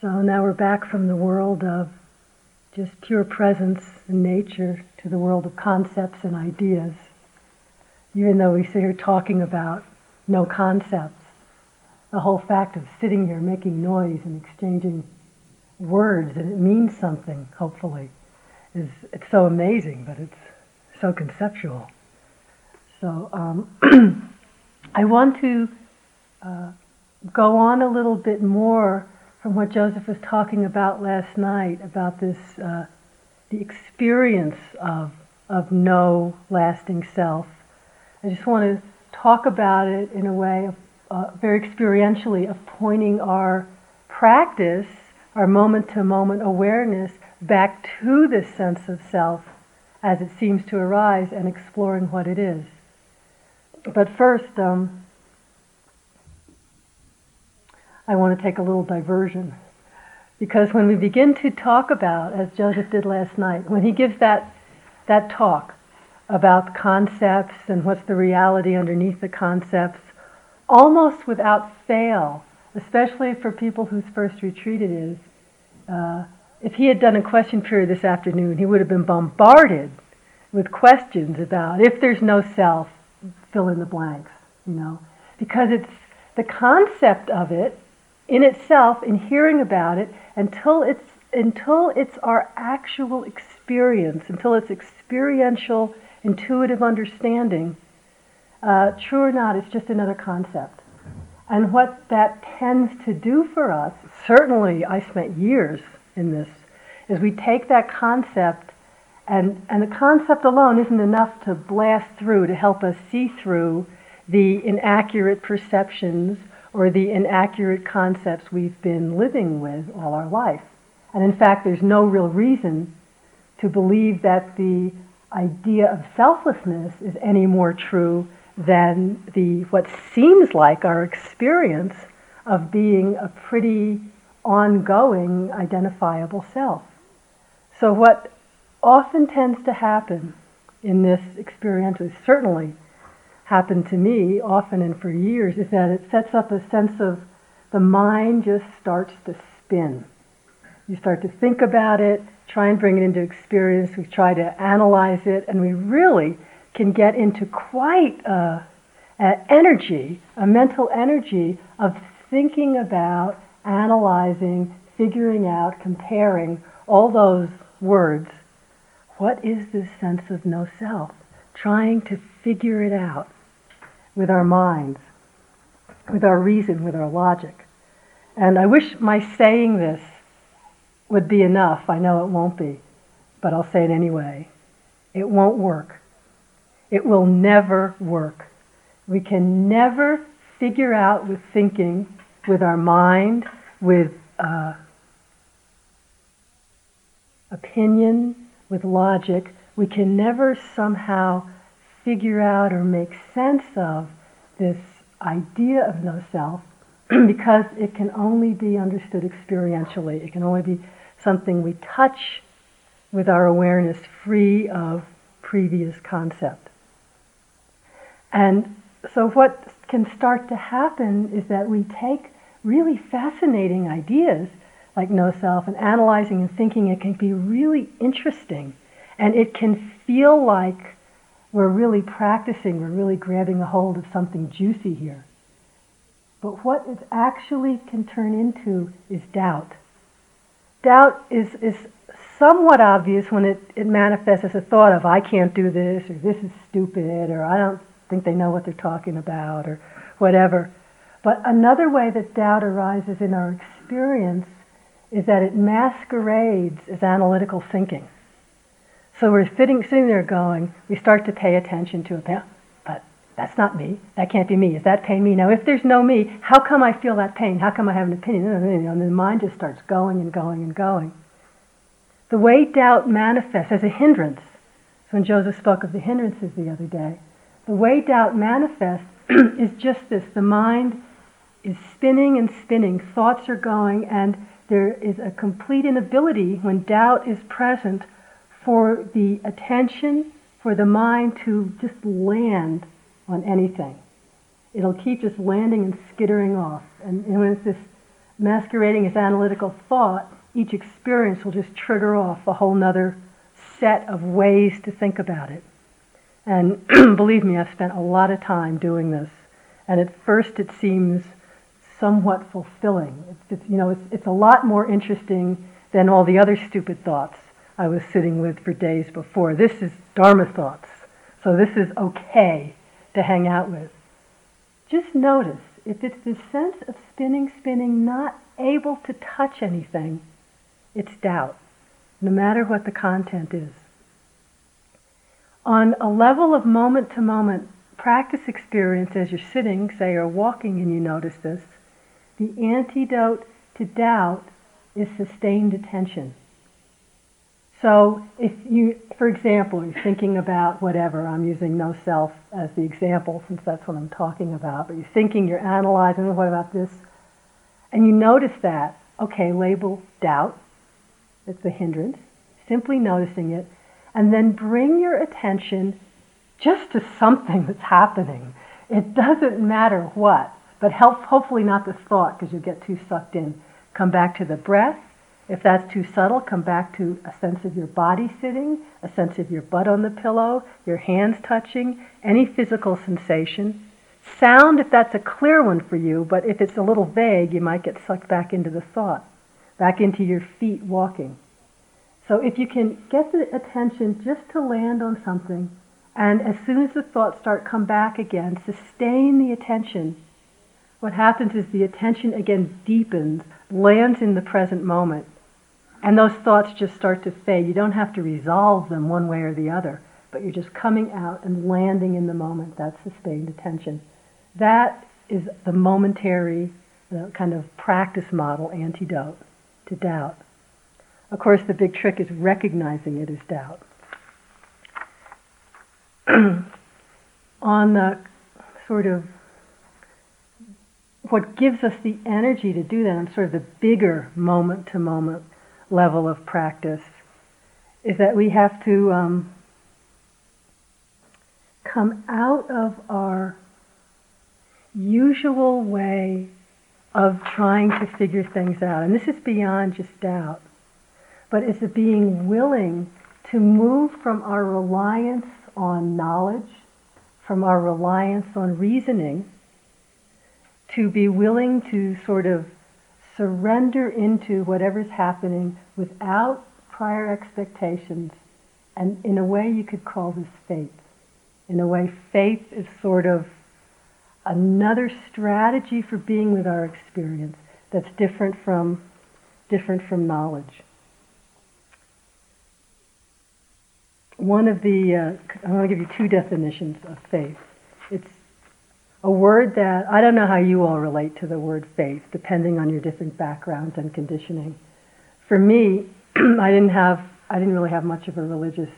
So now we're back from the world of just pure presence and nature to the world of concepts and ideas. Even though we sit here talking about no concepts, the whole fact of sitting here making noise and exchanging words and it means something, hopefully, is it's so amazing, but it's so conceptual. So um, I want to uh, go on a little bit more from what Joseph was talking about last night about this, uh, the experience of, of no lasting self. I just want to talk about it in a way of, uh, very experientially of pointing our practice, our moment to moment awareness back to this sense of self as it seems to arise and exploring what it is. But first, um, I want to take a little diversion. Because when we begin to talk about, as Joseph did last night, when he gives that, that talk about concepts and what's the reality underneath the concepts, almost without fail, especially for people whose first retreat it is, uh, if he had done a question period this afternoon, he would have been bombarded with questions about if there's no self, fill in the blanks, you know, because it's the concept of it in itself in hearing about it until it's until it's our actual experience, until it's experiential, intuitive understanding. Uh, true or not, it's just another concept. And what that tends to do for us, certainly I spent years in this, is we take that concept, and, and the concept alone isn't enough to blast through, to help us see through the inaccurate perceptions or the inaccurate concepts we've been living with all our life. And in fact, there's no real reason to believe that the idea of selflessness is any more true than the what seems like our experience of being a pretty ongoing identifiable self. So what often tends to happen in this experience is certainly happened to me often and for years is that it sets up a sense of the mind just starts to spin. You start to think about it, try and bring it into experience, we try to analyze it, and we really can get into quite a, a energy, a mental energy of thinking about, analyzing, figuring out, comparing all those words. What is this sense of no self? Trying to figure it out with our minds, with our reason, with our logic. And I wish my saying this would be enough. I know it won't be, but I'll say it anyway. It won't work. It will never work. We can never figure out with thinking, with our mind, with uh, opinion, with logic, we can never somehow figure out or make sense of this idea of no self because it can only be understood experientially. It can only be something we touch with our awareness free of previous concept. And so what can start to happen is that we take really fascinating ideas like no self and analyzing and thinking it can be really interesting and it can feel like we're really practicing, we're really grabbing a hold of something juicy here. But what it actually can turn into is doubt. Doubt is, is somewhat obvious when it, it manifests as a thought of, I can't do this, or this is stupid, or I don't think they know what they're talking about, or whatever. But another way that doubt arises in our experience is that it masquerades as analytical thinking. So we're sitting, sitting there going, we start to pay attention to it. But that's not me. That can't be me. Is that pain me? Now, if there's no me, how come I feel that pain? How come I have an opinion? And the mind just starts going and going and going. The way doubt manifests as a hindrance, so when Joseph spoke of the hindrances the other day, the way doubt manifests is just this. The mind is spinning and spinning. Thoughts are going, and there is a complete inability when doubt is present for the attention, for the mind to just land on anything. It'll keep just landing and skittering off. And, and when it's this masquerading as analytical thought, each experience will just trigger off a whole nother set of ways to think about it. And believe me, I've spent a lot of time doing this. And at first it seems somewhat fulfilling. It's, it's, you know, it's, it's a lot more interesting than all the other stupid thoughts I was sitting with for days before. This is Dharma thoughts. So this is okay to hang out with. Just notice if it's the sense of spinning, spinning, not able to touch anything, it's doubt, no matter what the content is. On a level of moment to moment practice experience as you're sitting, say, or walking, and you notice this, the antidote to doubt is sustained attention. So if you, for example, you're thinking about whatever, I'm using no self as the example since that's what I'm talking about, but you're thinking, you're analyzing, oh, what about this? And you notice that, okay, label doubt, it's a hindrance, simply noticing it, and then bring your attention just to something that's happening. It doesn't matter what, but help, hopefully not the thought because you'll get too sucked in. Come back to the breath, if that's too subtle, come back to a sense of your body sitting, a sense of your butt on the pillow, your hands touching, any physical sensation. Sound, if that's a clear one for you, but if it's a little vague, you might get sucked back into the thought, back into your feet walking. So if you can get the attention just to land on something, and as soon as the thoughts start come back again, sustain the attention. What happens is the attention again deepens, lands in the present moment, and those thoughts just start to fade. You don't have to resolve them one way or the other, but you're just coming out and landing in the moment. That's sustained attention. That is the momentary the kind of practice model antidote to doubt. Of course, the big trick is recognizing it as doubt. On the sort of what gives us the energy to do that on sort of the bigger moment to moment level of practice is that we have to um, come out of our usual way of trying to figure things out. And this is beyond just doubt, but it's being willing to move from our reliance on knowledge, from our reliance on reasoning, to be willing to sort of surrender into whatever's happening without prior expectations. And in a way, you could call this faith. In a way, faith is sort of another strategy for being with our experience that's different from different from knowledge. One of the uh, I want to give you two definitions of faith. A word that I don't know how you all relate to the word faith, depending on your different backgrounds and conditioning. For me, I didn't have I didn't really have much of a religious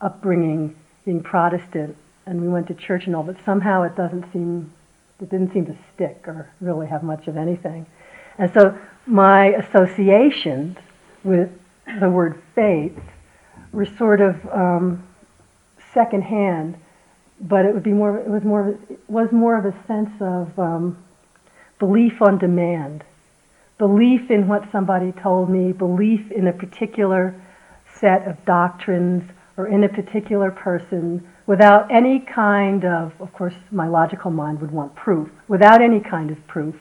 upbringing, being Protestant, and we went to church and all, but somehow it doesn't seem it didn't seem to stick or really have much of anything. And so my associations with the word faith were sort of um, secondhand but it would be more. It was more. It was more of a sense of um, belief on demand, belief in what somebody told me, belief in a particular set of doctrines or in a particular person, without any kind of. Of course, my logical mind would want proof. Without any kind of proof,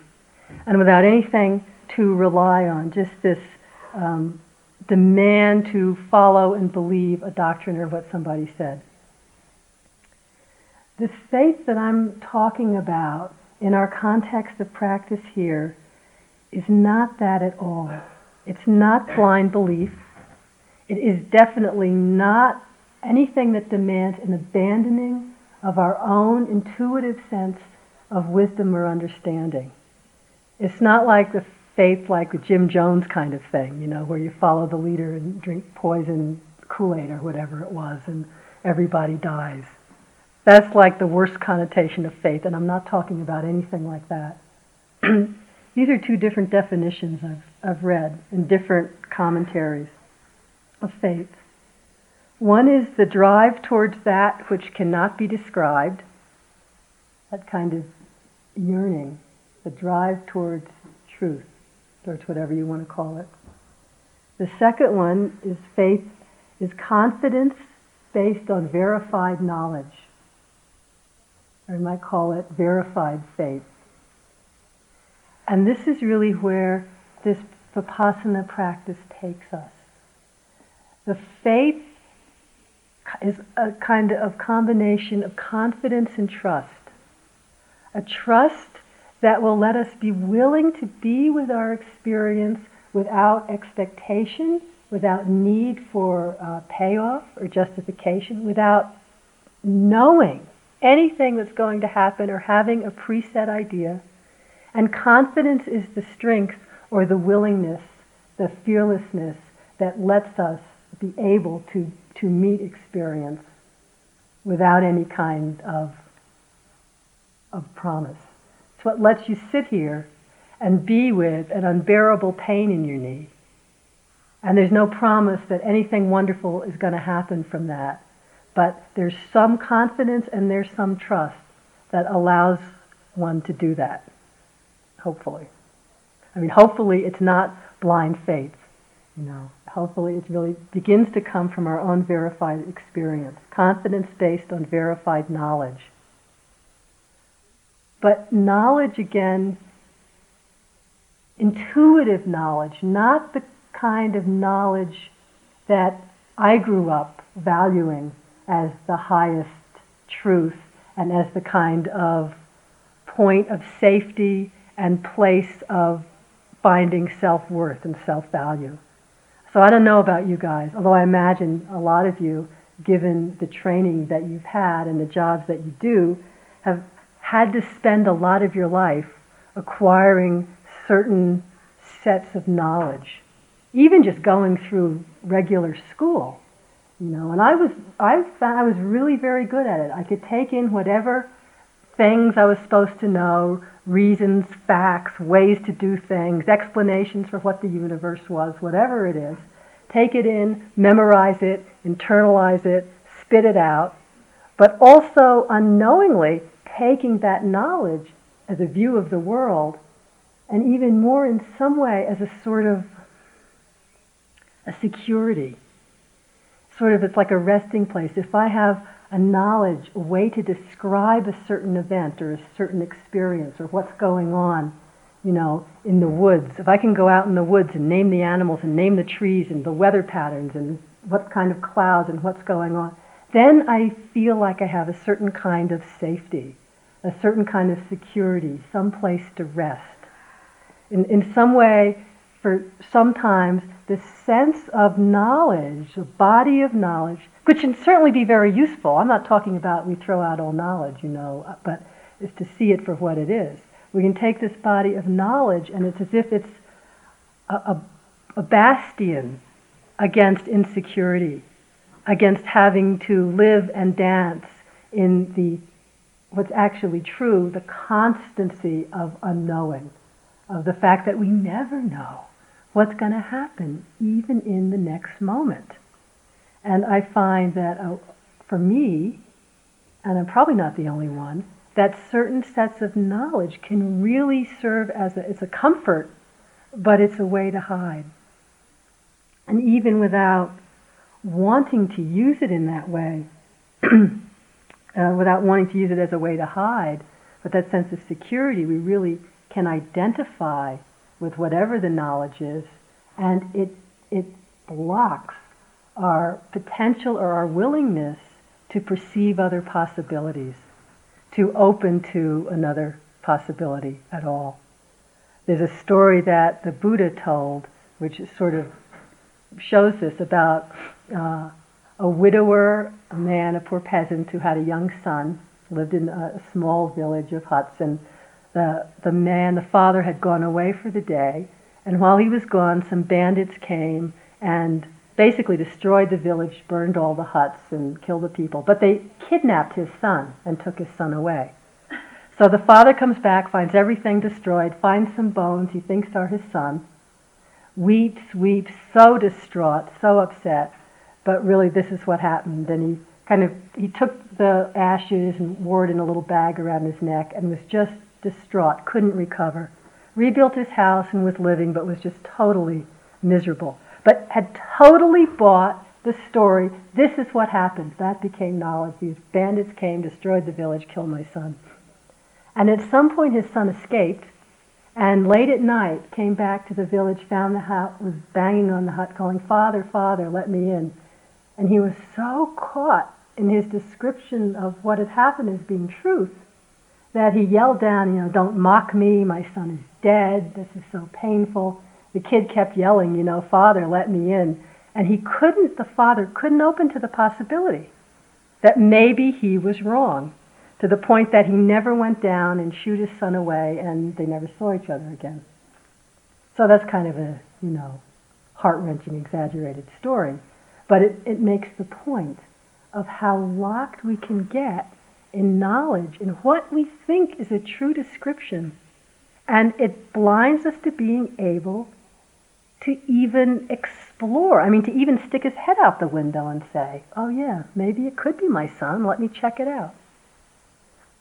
and without anything to rely on, just this. Um, demand to follow and believe a doctrine or what somebody said. The faith that I'm talking about in our context of practice here is not that at all. It's not blind belief. It is definitely not anything that demands an abandoning of our own intuitive sense of wisdom or understanding. It's not like the faith like the Jim Jones kind of thing, you know, where you follow the leader and drink poison Kool-Aid or whatever it was and everybody dies. That's like the worst connotation of faith, and I'm not talking about anything like that. These are two different definitions I've, I've read in different commentaries of faith. One is the drive towards that which cannot be described, that kind of yearning, the drive towards truth. towards whatever you want to call it. The second one is faith is confidence based on verified knowledge. Or you might call it verified faith. And this is really where this Vipassana practice takes us. The faith is a kind of combination of confidence and trust. A trust that will let us be willing to be with our experience without expectation, without need for uh, payoff or justification, without knowing anything that's going to happen or having a preset idea. And confidence is the strength or the willingness, the fearlessness that lets us be able to, to meet experience without any kind of, of promise. It's what lets you sit here and be with an unbearable pain in your knee. And there's no promise that anything wonderful is going to happen from that. But there's some confidence and there's some trust that allows one to do that, hopefully. I mean, hopefully it's not blind faith, you know. Hopefully it really begins to come from our own verified experience, confidence based on verified knowledge. But knowledge, again, intuitive knowledge, not the kind of knowledge that I grew up valuing as the highest truth and as the kind of point of safety and place of finding self worth and self value. So I don't know about you guys, although I imagine a lot of you, given the training that you've had and the jobs that you do, have had to spend a lot of your life acquiring certain sets of knowledge, even just going through regular school. You know, and I was I found I was really very good at it. I could take in whatever things I was supposed to know, reasons, facts, ways to do things, explanations for what the universe was, whatever it is. Take it in, memorize it, internalize it, spit it out, but also unknowingly taking that knowledge as a view of the world and even more in some way as a sort of a security. Sort of, it's like a resting place. If I have a knowledge, a way to describe a certain event or a certain experience or what's going on, you know, in the woods, if I can go out in the woods and name the animals and name the trees and the weather patterns and what kind of clouds and what's going on, then I feel like I have a certain kind of safety, a certain kind of security, some place to rest in, in some way, for sometimes, the sense of knowledge, a body of knowledge, which can certainly be very useful. I'm not talking about we throw out all knowledge, you know, but is to see it for what it is. We can take this body of knowledge, and it's as if it's a, a, a bastion against insecurity, against having to live and dance in the what's actually true, the constancy of unknowing of the fact that we never know what's going to happen, even in the next moment. And I find that uh, for me, and I'm probably not the only one, that certain sets of knowledge can really serve as a, it's a comfort, but it's a way to hide. And even without wanting to use it in that way, uh, without wanting to use it as a way to hide, but that sense of security, we really can identify with whatever the knowledge is, and it, it blocks our potential or our willingness to perceive other possibilities, to open to another possibility at all. There's a story that the Buddha told, which sort of shows this about uh, a widower, a man, a poor peasant who had a young son, lived in a small village of huts, and the, the man, the father, had gone away for the day, and while he was gone, some bandits came and basically destroyed the village, burned all the huts, and killed the people. But they kidnapped his son and took his son away. So the father comes back, finds everything destroyed, finds some bones he thinks are his son, weeps, weeps, so distraught, so upset. But really, this is what happened. And he kind of he took the ashes and wore it in a little bag around his neck and was just distraught, couldn't recover. rebuilt his house and was living, but was just totally miserable. But had totally bought the story. This is what happened. That became knowledge. These bandits came, destroyed the village, killed my son. And at some point, his son escaped, and late at night came back to the village, found the hut, was banging on the hut, calling, "Father, Father, let me in." And he was so caught in his description of what had happened as being truth that he yelled down, you know, don't mock me, my son is dead, this is so painful. The kid kept yelling, you know, Father, let me in. And he couldn't, the father couldn't open to the possibility that maybe he was wrong, to the point that he never went down and shooed his son away and they never saw each other again. So that's kind of a, you know, heart wrenching, exaggerated story. But it, it makes the point of how locked we can get in knowledge, in what we think is a true description. And it blinds us to being able to even explore. I mean, to even stick his head out the window and say, oh, yeah, maybe it could be my son. Let me check it out.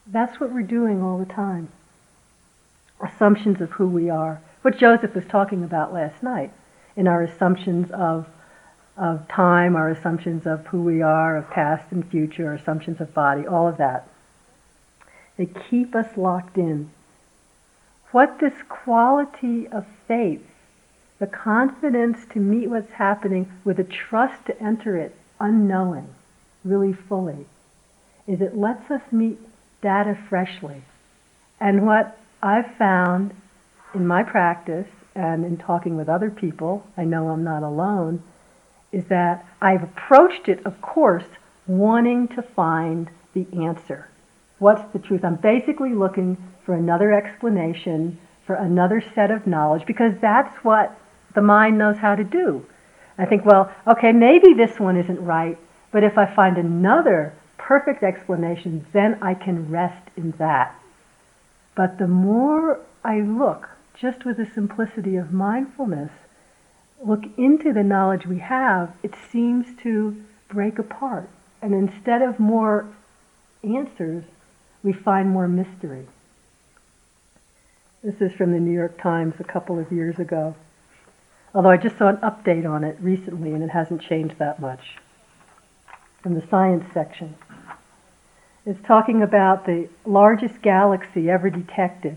That's what we're doing all the time. Assumptions of who we are. What Joseph was talking about last night in our assumptions of of time, our assumptions of who we are, of past and future, our assumptions of body, all of that. They keep us locked in. What this quality of faith, the confidence to meet what's happening with a trust to enter it unknowing, really fully, is it lets us meet data freshly. And what I've found in my practice and in talking with other people, I know I'm not alone, is that I've approached it, of course, wanting to find the answer. What's the truth? I'm basically looking for another explanation, for another set of knowledge, because that's what the mind knows how to do. I think, well, okay, maybe this one isn't right, but if I find another perfect explanation, then I can rest in that. But the more I look, just with the simplicity of mindfulness, look into the knowledge we have, it seems to break apart. And instead of more answers, we find more mystery. This is from the New York Times a couple of years ago. Although I just saw an update on it recently and it hasn't changed that much. From the science section. It's talking about the largest galaxy ever detected,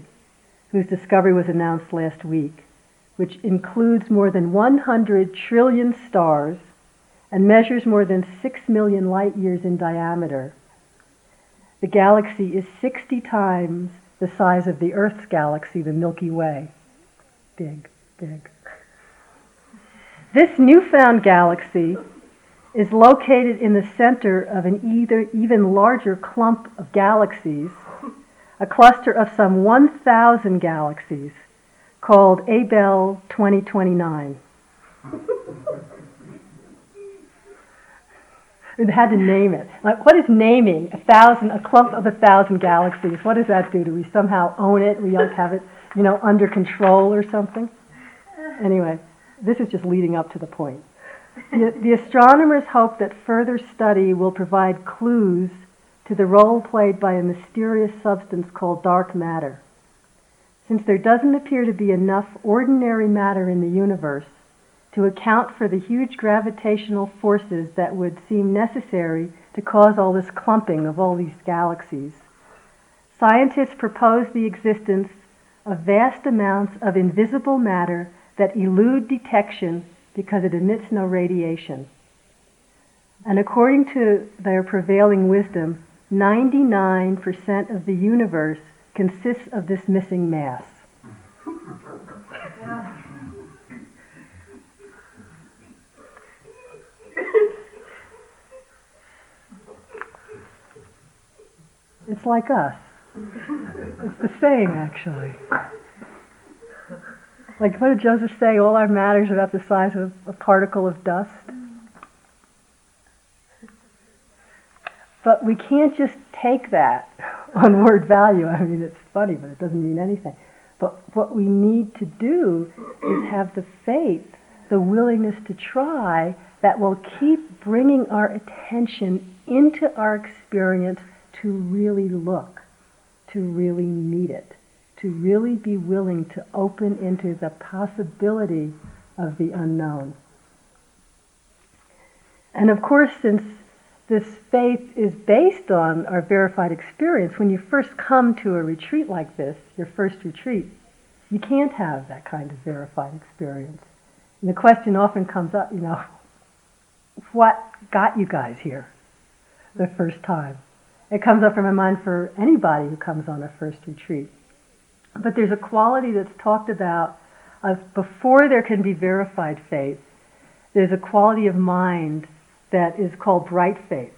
whose discovery was announced last week which includes more than 100 trillion stars and measures more than 6 million light years in diameter. The galaxy is 60 times the size of the Earth's galaxy, the Milky Way. Big, big. This newfound galaxy is located in the center of an either even larger clump of galaxies, a cluster of some 1,000 galaxies called Abell 2029. It had to name it. Like, what is naming a thousand, a clump of a thousand galaxies? What does that do? Do we somehow own it? We don't have it, you know, under control or something? Anyway, this is just leading up to the point. The, the astronomers hope that further study will provide clues to the role played by a mysterious substance called dark matter. Since there doesn't appear to be enough ordinary matter in the universe to account for the huge gravitational forces that would seem necessary to cause all this clumping of all these galaxies, scientists propose the existence of vast amounts of invisible matter that elude detection because it emits no radiation. And according to their prevailing wisdom, 99% of the universe consists of this missing mass. It's like us. It's the same, actually. Like, what did Joseph say? All our matter is about the size of a particle of dust. But we can't just take that on word value. I mean, it's funny, but it doesn't mean anything. But what we need to do is have the faith, the willingness to try that will keep bringing our attention into our experience to really look, to really meet it, to really be willing to open into the possibility of the unknown. And of course, since this faith is based on our verified experience, when you first come to a retreat like this, your first retreat, you can't have that kind of verified experience. And the question often comes up, you know, what got you guys here the first time? It comes up in my mind for anybody who comes on a first retreat. But there's a quality that's talked about of before there can be verified faith, there's a quality of mind that is called bright faith.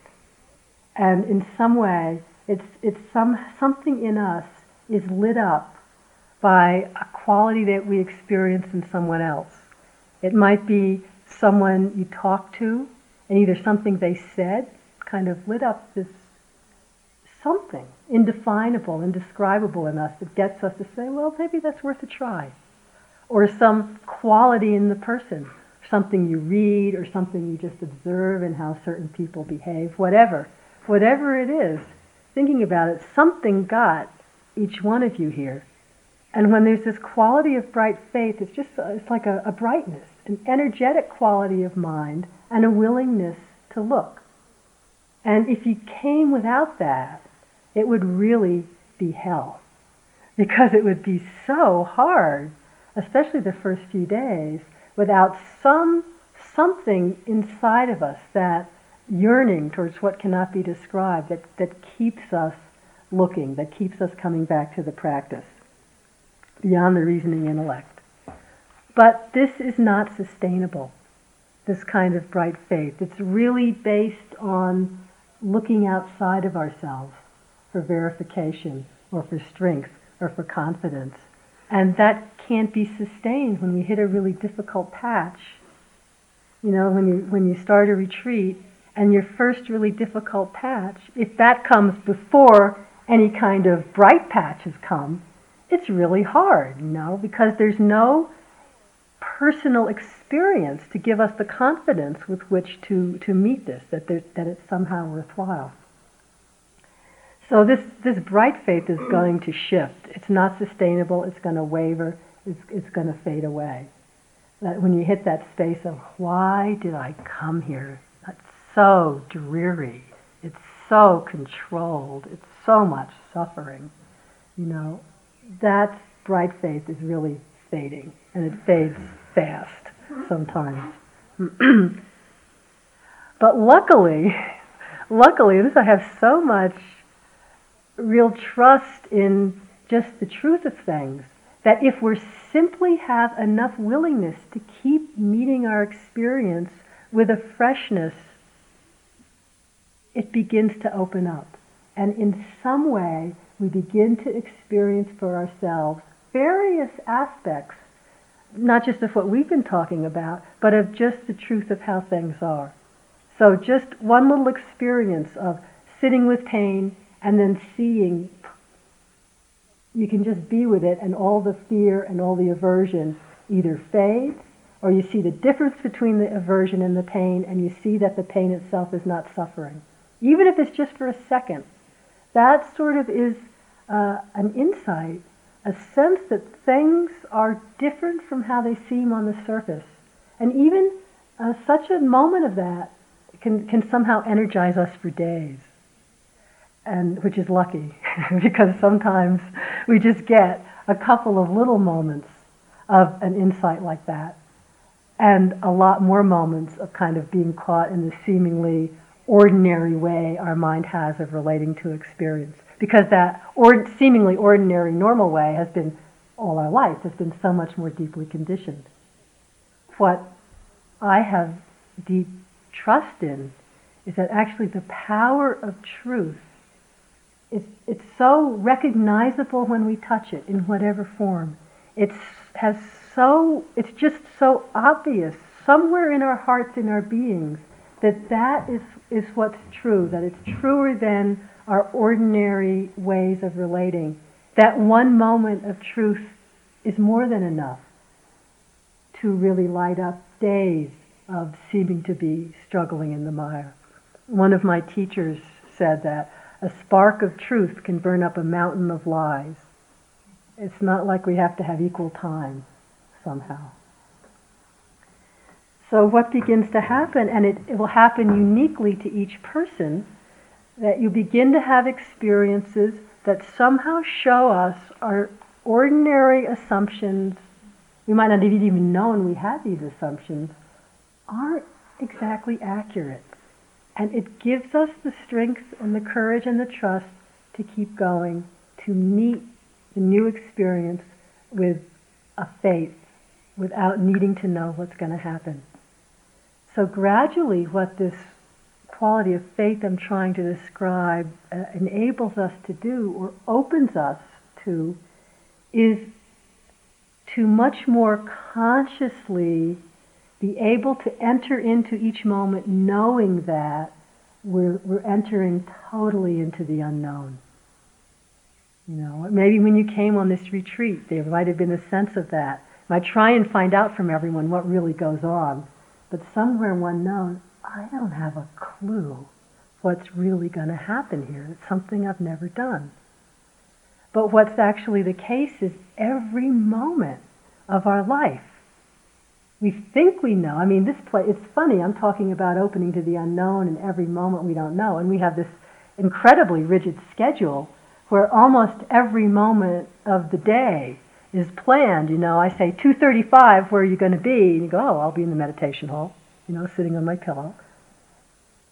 And in some way, it's, it's some, something in us is lit up by a quality that we experience in someone else. It might be someone you talk to, and either something they said kind of lit up this something indefinable, indescribable in us that gets us to say, well, maybe that's worth a try. Or some quality in the person, something you read or something you just observe in how certain people behave, whatever. Whatever it is, thinking about it, something got each one of you here. And when there's this quality of bright faith, it's just it's like a, a brightness, an energetic quality of mind, and a willingness to look. And if you came without that, it would really be hell. Because it would be so hard, especially the first few days, without some something inside of us that yearning towards what cannot be described that, that keeps us looking, that keeps us coming back to the practice beyond the reasoning intellect. But this is not sustainable, this kind of bright faith. It's really based on looking outside of ourselves for verification or for strength or for confidence. And that can't be sustained when we hit a really difficult patch. You know, when you, when you start a retreat and your first really difficult patch, if that comes before any kind of bright patch has come, it's really hard, you know, because there's no personal experience to give us the confidence with which to, to meet this, that, that it's somehow worthwhile. So this, this bright faith is going to shift. It's not sustainable. It's going to waver. It's, it's going to fade away. That when you hit that space of why did I come here? That's so dreary. It's so controlled. It's so much suffering. You know, that bright faith is really fading, and it fades fast sometimes. but luckily, luckily, this I have so much real trust in just the truth of things. That if we simply have enough willingness to keep meeting our experience with a freshness, it begins to open up. And in some way, we begin to experience for ourselves various aspects, not just of what we've been talking about, but of just the truth of how things are. So just one little experience of sitting with pain and then seeing you can just be with it and all the fear and all the aversion either fades or you see the difference between the aversion and the pain and you see that the pain itself is not suffering. Even if it's just for a second. That sort of is uh, an insight, a sense that things are different from how they seem on the surface. And even uh, such a moment of that can, can somehow energize us for days and which is lucky because sometimes we just get a couple of little moments of an insight like that and a lot more moments of kind of being caught in the seemingly ordinary way our mind has of relating to experience. Because that or, seemingly ordinary normal way has been all our life has been so much more deeply conditioned. What i have deep trust in is that actually the power of truth it's, it's so recognizable when we touch it in whatever form. It's has so it's just so obvious somewhere in our hearts, in our beings, that that is, is what's true, that it's truer than our ordinary ways of relating. That one moment of truth is more than enough to really light up days of seeming to be struggling in the mire. One of my teachers said that a spark of truth can burn up a mountain of lies. It's not like we have to have equal time somehow. So, what begins to happen, and it, it will happen uniquely to each person, that you begin to have experiences that somehow show us our ordinary assumptions. We might not have even known we had these assumptions, aren't exactly accurate. And it gives us the strength and the courage and the trust to keep going, to meet the new experience with a faith without needing to know what's going to happen. So gradually what this quality of faith I'm trying to describe uh, enables us to do or opens us to is to much more consciously be able to enter into each moment knowing that we're, we're entering totally into the unknown. You know, maybe when you came on this retreat, there might have been a sense of that. I try and find out from everyone what really goes on, but somewhere one knows, I don't have a clue what's really going to happen here. It's something I've never done. But what's actually the case is every moment of our life we think we know. I mean, this play, it's funny, I'm talking about opening to the unknown and every moment we don't know. And we have this incredibly rigid schedule where almost every moment of the day is planned. You know, I say 2.35, where are you going to be? And you go, oh, I'll be in the meditation hall, you know, sitting on my pillow.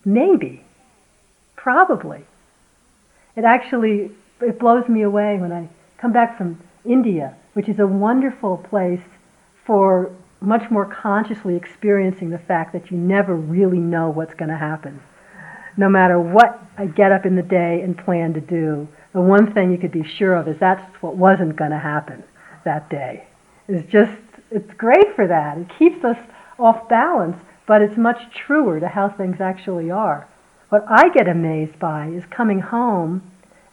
Maybe. Probably. It actually, it blows me away when I come back from India, which is a wonderful place for much more consciously experiencing the fact that you never really know what's going to happen. No matter what I get up in the day and plan to do, the one thing you could be sure of is that's what wasn't going to happen that day. It's just, it's great for that. It keeps us off balance, but it's much truer to how things actually are. What I get amazed by is coming home,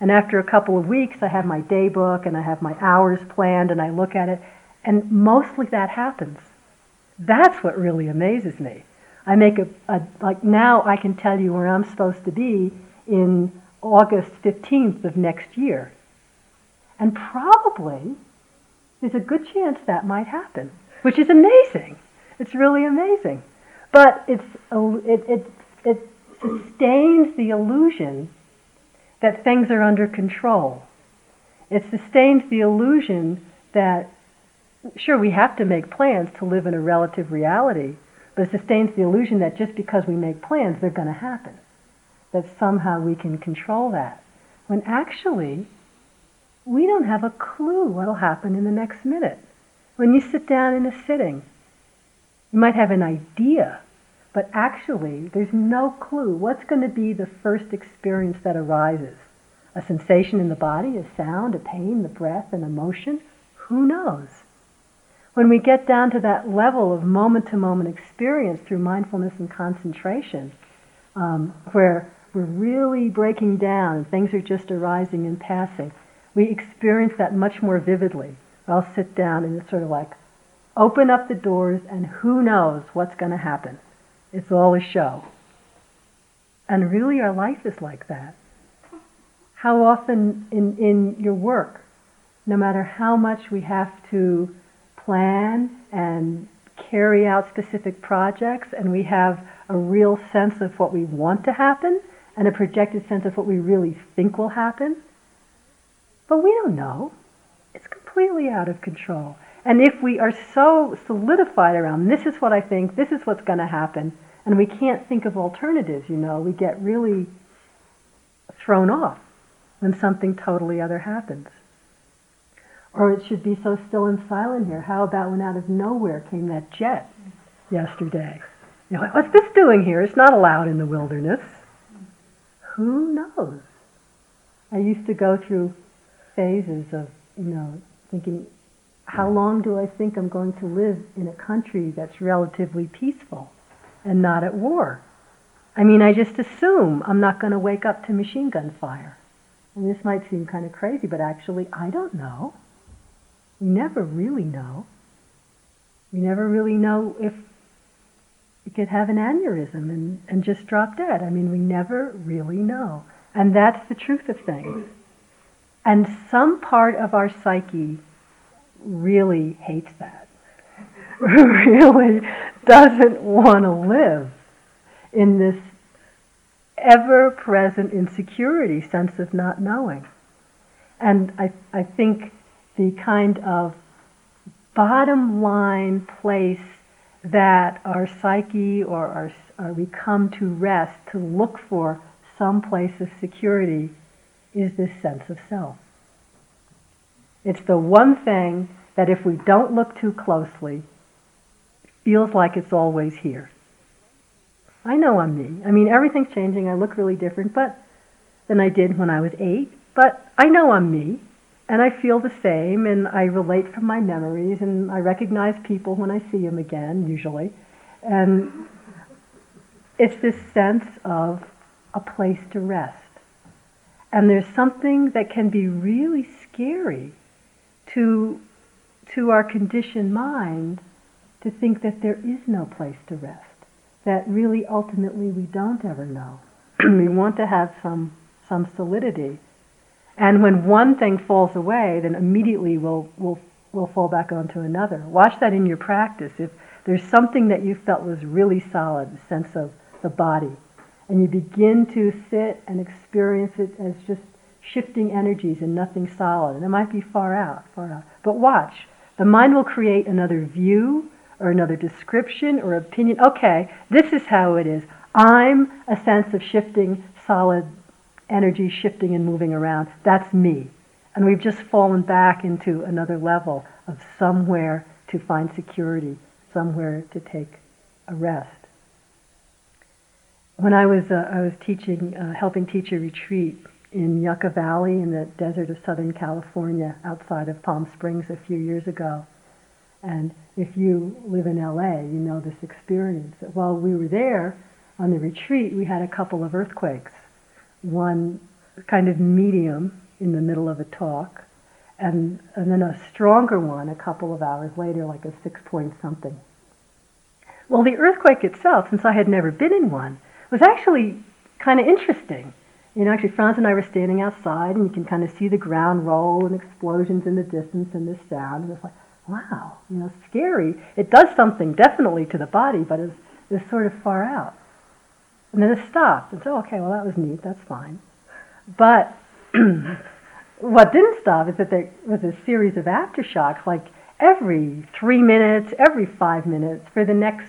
and after a couple of weeks, I have my day book and I have my hours planned, and I look at it, and mostly that happens. That's what really amazes me. I make a, a, like now I can tell you where I'm supposed to be in August 15th of next year. And probably there's a good chance that might happen, which is amazing. It's really amazing. But it's, it, it, it sustains the illusion that things are under control. It sustains the illusion that sure, we have to make plans to live in a relative reality, but it sustains the illusion that just because we make plans, they're going to happen. That somehow we can control that. When actually, we don't have a clue what'll happen in the next minute. When you sit down in a sitting, you might have an idea, but actually, there's no clue what's going to be the first experience that arises. A sensation in the body, a sound, a pain, the breath, an emotion? Who knows? When we get down to that level of moment to moment experience through mindfulness and concentration, um, where we're really breaking down and things are just arising and passing, we experience that much more vividly. I'll sit down and it's sort of like open up the doors and who knows what's going to happen. It's all a show. And really, our life is like that. How often in, in your work, no matter how much we have to plan and carry out specific projects, and we have a real sense of what we want to happen and a projected sense of what we really think will happen. But we don't know. It's completely out of control. And if we are so solidified around this is what I think, this is what's going to happen, and we can't think of alternatives, you know, we get really thrown off when something totally other happens. Or it should be so still and silent here. How about when out of nowhere came that jet yesterday? You know, what's this doing here? It's not allowed in the wilderness. Who knows? I used to go through phases of, you know, thinking, how long do I think I'm going to live in a country that's relatively peaceful and not at war? I mean, I just assume I'm not going to wake up to machine gun fire. And this might seem kind of crazy, but actually, I don't know. We never really know. We never really know if you could have an aneurysm and, and just drop dead. I mean, we never really know. And that's the truth of things. And some part of our psyche really hates that. really doesn't want to live in this ever present insecurity sense of not knowing. And I, I think the kind of bottom line place that our psyche or, our, or we come to rest to look for some place of security is this sense of self. It's the one thing that if we don't look too closely, feels like it's always here. I know I'm me. I mean, everything's changing. I look really different but than I did when I was eight, but I know I'm me and I feel the same, and I relate from my memories, and I recognize people when I see them again, usually. And it's this sense of a place to rest. And there's something that can be really scary to, to our conditioned mind to think that there is no place to rest, that really ultimately we don't ever know. we want to have some, some solidity. And when one thing falls away, then immediately we'll, we'll, we'll fall back onto another. Watch that in your practice. If there's something that you felt was really solid, the sense of the body, and you begin to sit and experience it as just shifting energies and nothing solid, and it might be far out, far out. But watch. The mind will create another view or another description or opinion. Okay, this is how it is. I'm a sense of shifting solid energy shifting and moving around. That's me. And we've just fallen back into another level of somewhere to find security, somewhere to take a rest. When I was, uh, I was teaching, uh, helping teach a retreat in Yucca Valley in the desert of Southern California outside of Palm Springs a few years ago. And if you live in LA, you know this experience. While we were there on the retreat, we had a couple of earthquakes one kind of medium in the middle of a talk, and, and then a stronger one a couple of hours later, like a six point something. Well, the earthquake itself, since I had never been in one, was actually kind of interesting. You know, actually, Franz and I were standing outside, and you can kind of see the ground roll and explosions in the distance and this sound. And it's like, wow, you know, scary. It does something definitely to the body, but it's, it's sort of far out. And then it stopped. And so, okay, well, that was neat. That's fine. But what didn't stop is that there was a series of aftershocks, like every three minutes, every five minutes, for the next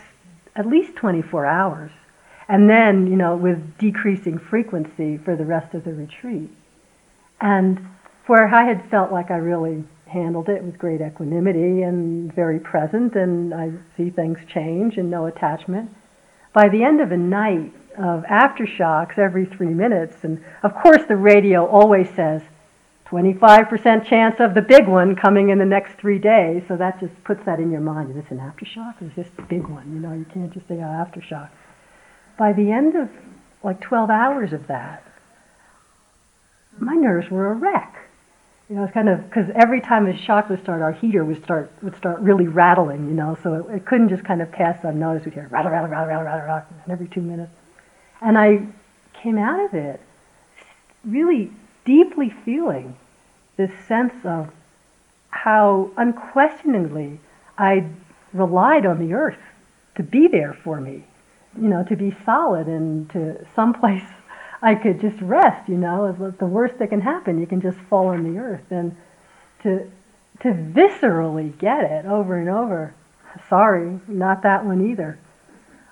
at least 24 hours. And then, you know, with decreasing frequency for the rest of the retreat. And where I had felt like I really handled it with great equanimity and very present, and I see things change and no attachment. By the end of a night, of aftershocks every three minutes. And of course, the radio always says 25% chance of the big one coming in the next three days. So that just puts that in your mind. Is this an aftershock or is this the big one? You know, you can't just say, oh, aftershock. By the end of like 12 hours of that, my nerves were a wreck. You know, it's kind of because every time a shock would start, our heater would start would start really rattling. You know, so it, it couldn't just kind of pass unnoticed. We'd hear rattle, rattle, rattle, rattle, rattle, rattle, and every two minutes. And I came out of it really deeply feeling this sense of how unquestioningly I relied on the earth to be there for me, you know, to be solid and to someplace I could just rest, you know, the worst that can happen, you can just fall on the earth. And to, to viscerally get it over and over, sorry, not that one either.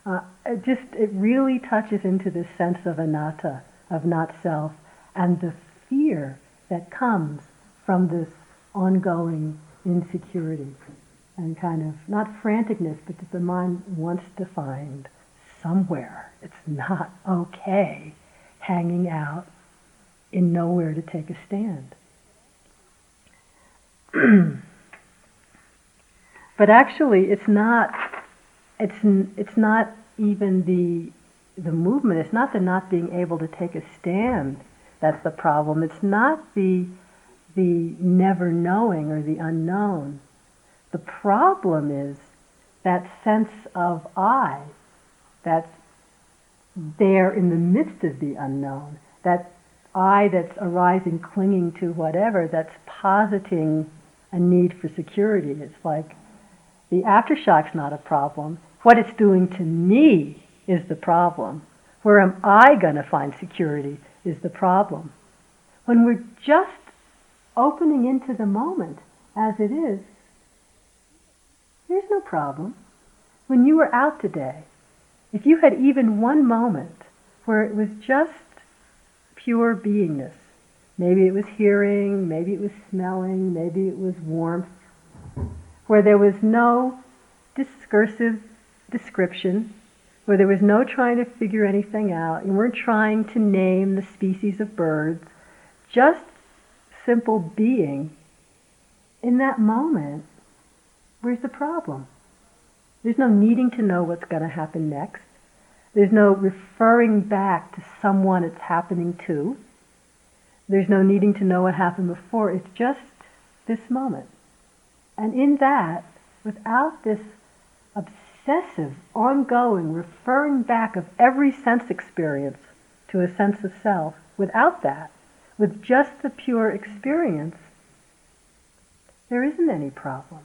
Uh, it just it really touches into this sense of anatta, of not self, and the fear that comes from this ongoing insecurity and kind of not franticness, but that the mind wants to find somewhere. It's not okay hanging out in nowhere to take a stand. but actually, it's not it's it's not even the the movement. It's not the not being able to take a stand that's the problem. It's not the the never knowing or the unknown. The problem is that sense of I that's there in the midst of the unknown. That I that's arising, clinging to whatever, that's positing a need for security. It's like the aftershock's not a problem. What it's doing to me is the problem. Where am I going to find security is the problem. When we're just opening into the moment as it is, there's no problem. When you were out today, if you had even one moment where it was just pure beingness, maybe it was hearing, maybe it was smelling, maybe it was warmth, where there was no discursive description, where there was no trying to figure anything out. You weren't trying to name the species of birds, just simple being. In that moment, where's the problem? There's no needing to know what's going to happen next. There's no referring back to someone it's happening to. There's no needing to know what happened before. It's just this moment. And in that, without this obsessive, ongoing referring back of every sense experience to a sense of self, without that, with just the pure experience, there isn't any problem.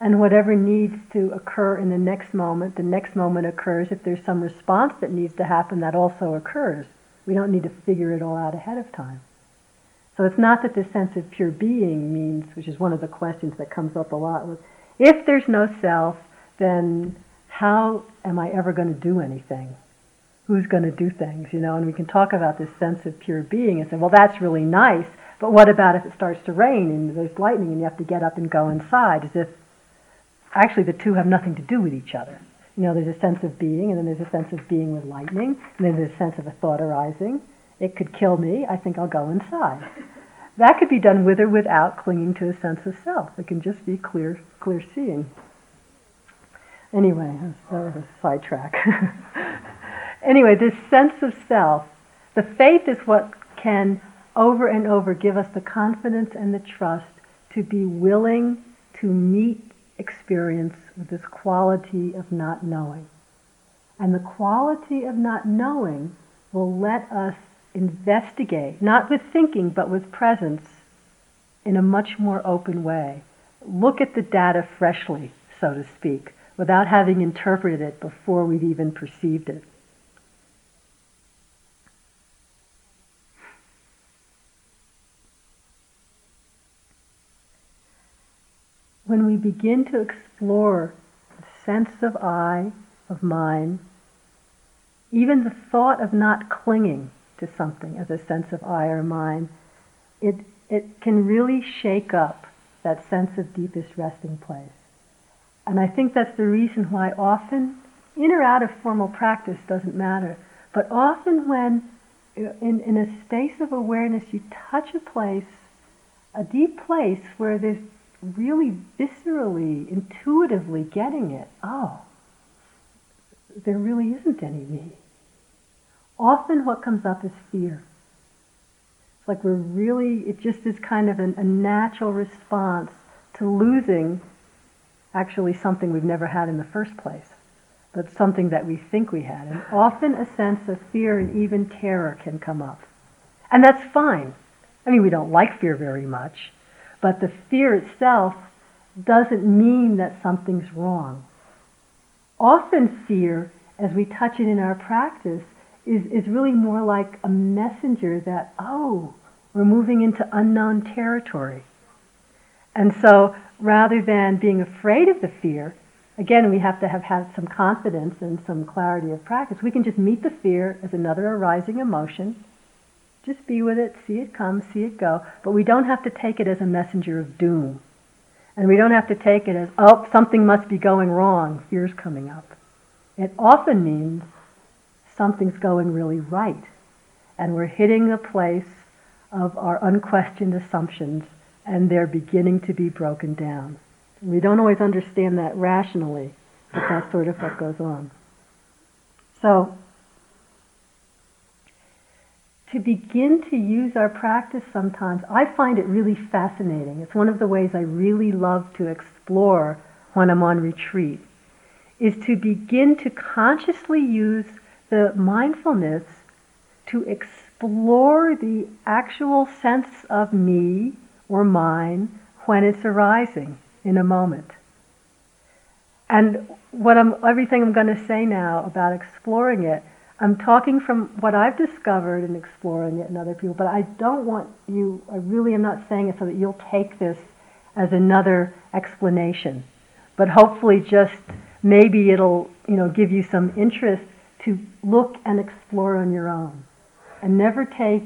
And whatever needs to occur in the next moment, the next moment occurs. If there's some response that needs to happen, that also occurs. We don't need to figure it all out ahead of time. So it's not that this sense of pure being means, which is one of the questions that comes up a lot, if there's no self, then how am I ever going to do anything? Who's going to do things? You know, and we can talk about this sense of pure being and say, well, that's really nice, but what about if it starts to rain and there's lightning and you have to get up and go inside? As if actually the two have nothing to do with each other. You know, there's a sense of being, and then there's a sense of being with lightning, and then there's a sense of a thought arising. It could kill me. I think I'll go inside. That could be done with or without clinging to a sense of self. It can just be clear, clear seeing. Anyway, that was a sidetrack. anyway, this sense of self, the faith is what can over and over give us the confidence and the trust to be willing to meet experience with this quality of not knowing. And the quality of not knowing will let us investigate, not with thinking, but with presence, in a much more open way. Look at the data freshly, so to speak, without having interpreted it before we've even perceived it. when we begin to explore the sense of I, of mine, even the thought of not clinging to something as a sense of I or mine, it, it can really shake up that sense of deepest resting place. And I think that's the reason why often, in or out of formal practice doesn't matter, but often when in, in a space of awareness you touch a place, a deep place where there's really viscerally, intuitively getting it. Oh, there really isn't any me. Often what comes up is fear. It's like we're really, it just is kind of an, a natural response to losing actually something we've never had in the first place, but something that we think we had. And often a sense of fear and even terror can come up. And that's fine. I mean, we don't like fear very much, but the fear itself doesn't mean that something's wrong. Often fear, as we touch it in our practice, is, is really more like a messenger that, oh, we're moving into unknown territory. And so rather than being afraid of the fear, again, we have to have had some confidence and some clarity of practice. We can just meet the fear as another arising emotion just be with it, see it come, see it go. But we don't have to take it as a messenger of doom. And we don't have to take it as, oh, something must be going wrong, fear's coming up. It often means something's going really right. And we're hitting the place of our unquestioned assumptions, and they're beginning to be broken down. We don't always understand that rationally, but that's sort of what goes on. So, to begin to use our practice sometimes, I find it really fascinating. It's one of the ways I really love to explore when I'm on retreat, is to begin to consciously use the mindfulness to, explore the actual sense of me or mine when it's arising in a moment. And what I'm, everything I'm going to say now about exploring it, I'm talking from what I've discovered in exploring it in other people, but I don't want you, I really am not saying it so that you'll take this as another explanation. But hopefully just maybe it'll, you know, give you some interest to look and explore on your own. And never take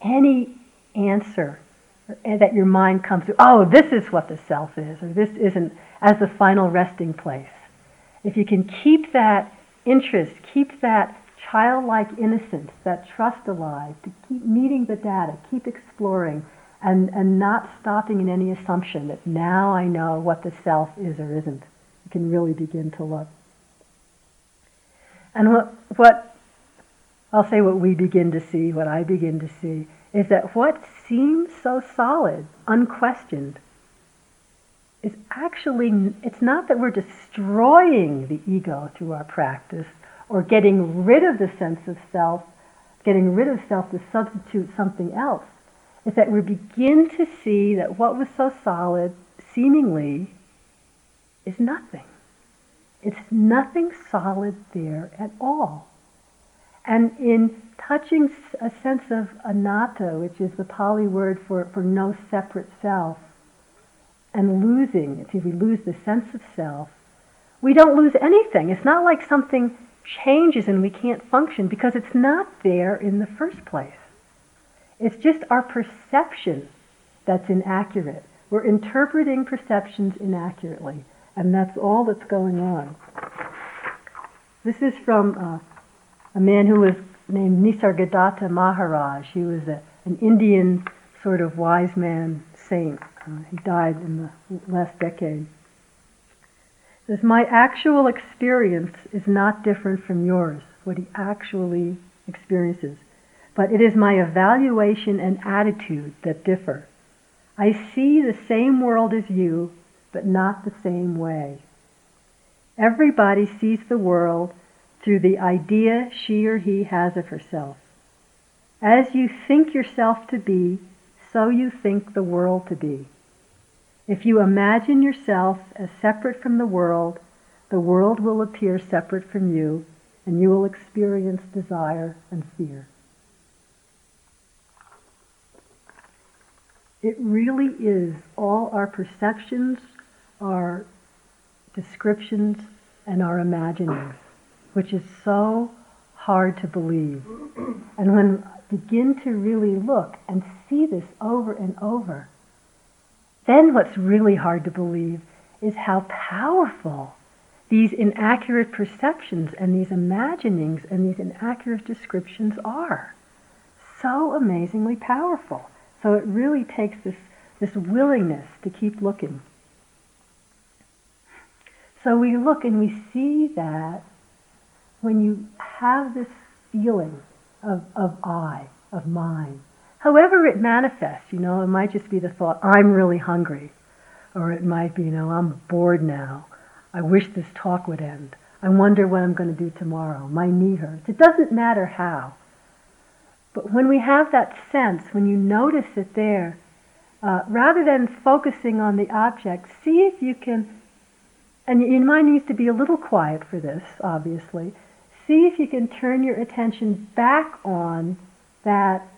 any answer that your mind comes to, oh, this is what the self is, or this isn't, as the final resting place. If you can keep that interest, keep that childlike innocence, that trust alive, to keep meeting the data, keep exploring, and, and not stopping in any assumption that now I know what the self is or isn't. You can really begin to look. And what, what I'll say what we begin to see, what I begin to see, is that what seems so solid, unquestioned, is actually, it's not that we're destroying the ego through our practice or getting rid of the sense of self, getting rid of self to substitute something else. It's that we begin to see that what was so solid, seemingly, is nothing. It's nothing solid there at all. And in touching a sense of anatta, which is the Pali word for, for no separate self, and losing, if we lose the sense of self, we don't lose anything. It's not like something changes and we can't function because it's not there in the first place. It's just our perception that's inaccurate. We're interpreting perceptions inaccurately, and that's all that's going on. This is from uh, a man who was named Nisargadatta Maharaj. He was a, an Indian sort of wise man saint. Uh, he died in the last decade. Says, my actual experience is not different from yours, what he actually experiences, but it is my evaluation and attitude that differ. I see the same world as you, but not the same way. Everybody sees the world through the idea she or he has of herself. As you think yourself to be, so you think the world to be. If you imagine yourself as separate from the world, the world will appear separate from you, and you will experience desire and fear. It really is all our perceptions, our descriptions, and our imaginings which is so hard to believe. And when I begin to really look and see this over and over, then what's really hard to believe is how powerful these inaccurate perceptions and these imaginings and these inaccurate descriptions are. So amazingly powerful. So it really takes this, this willingness to keep looking. So we look and we see that when you have this feeling of, of I, of mine, however it manifests, you know, it might just be the thought, I'm really hungry. Or it might be, you know, I'm bored now. I wish this talk would end. I wonder what I'm going to do tomorrow. My knee hurts. It doesn't matter how. But when we have that sense, when you notice it there, uh, rather than focusing on the object, see if you can, and your mind needs to be a little quiet for this, obviously, see if you can turn your attention back on that,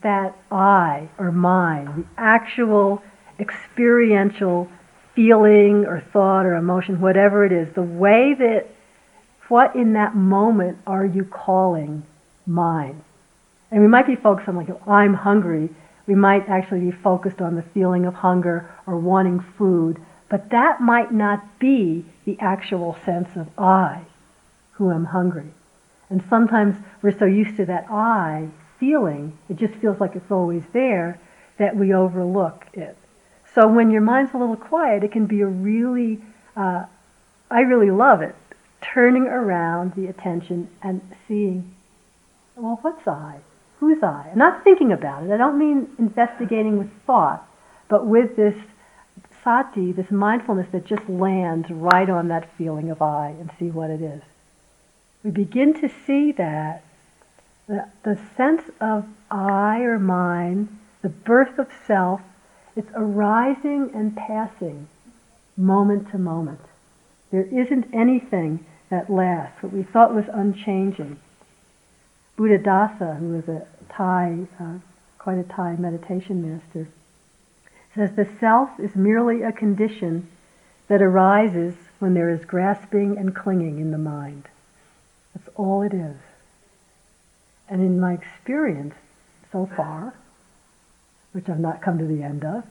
that I or mine, the actual experiential feeling or thought or emotion, whatever it is, the way that, what in that moment are you calling mine? And we might be focused on like, I'm hungry. We might actually be focused on the feeling of hunger or wanting food, but that might not be the actual sense of I who am hungry. And sometimes we're so used to that I feeling, it just feels like it's always there, that we overlook it. So when your mind's a little quiet, it can be a really, uh, I really love it, turning around the attention and seeing, well, what's I? Who's I? And not thinking about it. I don't mean investigating with thought, but with this sati, this mindfulness that just lands right on that feeling of I and see what it is we begin to see that, The, the sense of I or mine, the birth of self, it's arising and passing moment to moment. There isn't anything that lasts. What we thought was unchanging. Buddhadasa, who was a Thai, uh, quite a Thai meditation master, says the self is merely a condition that arises when there is grasping and clinging in the mind. All it is. And in my experience so far, which I've not come to the end of,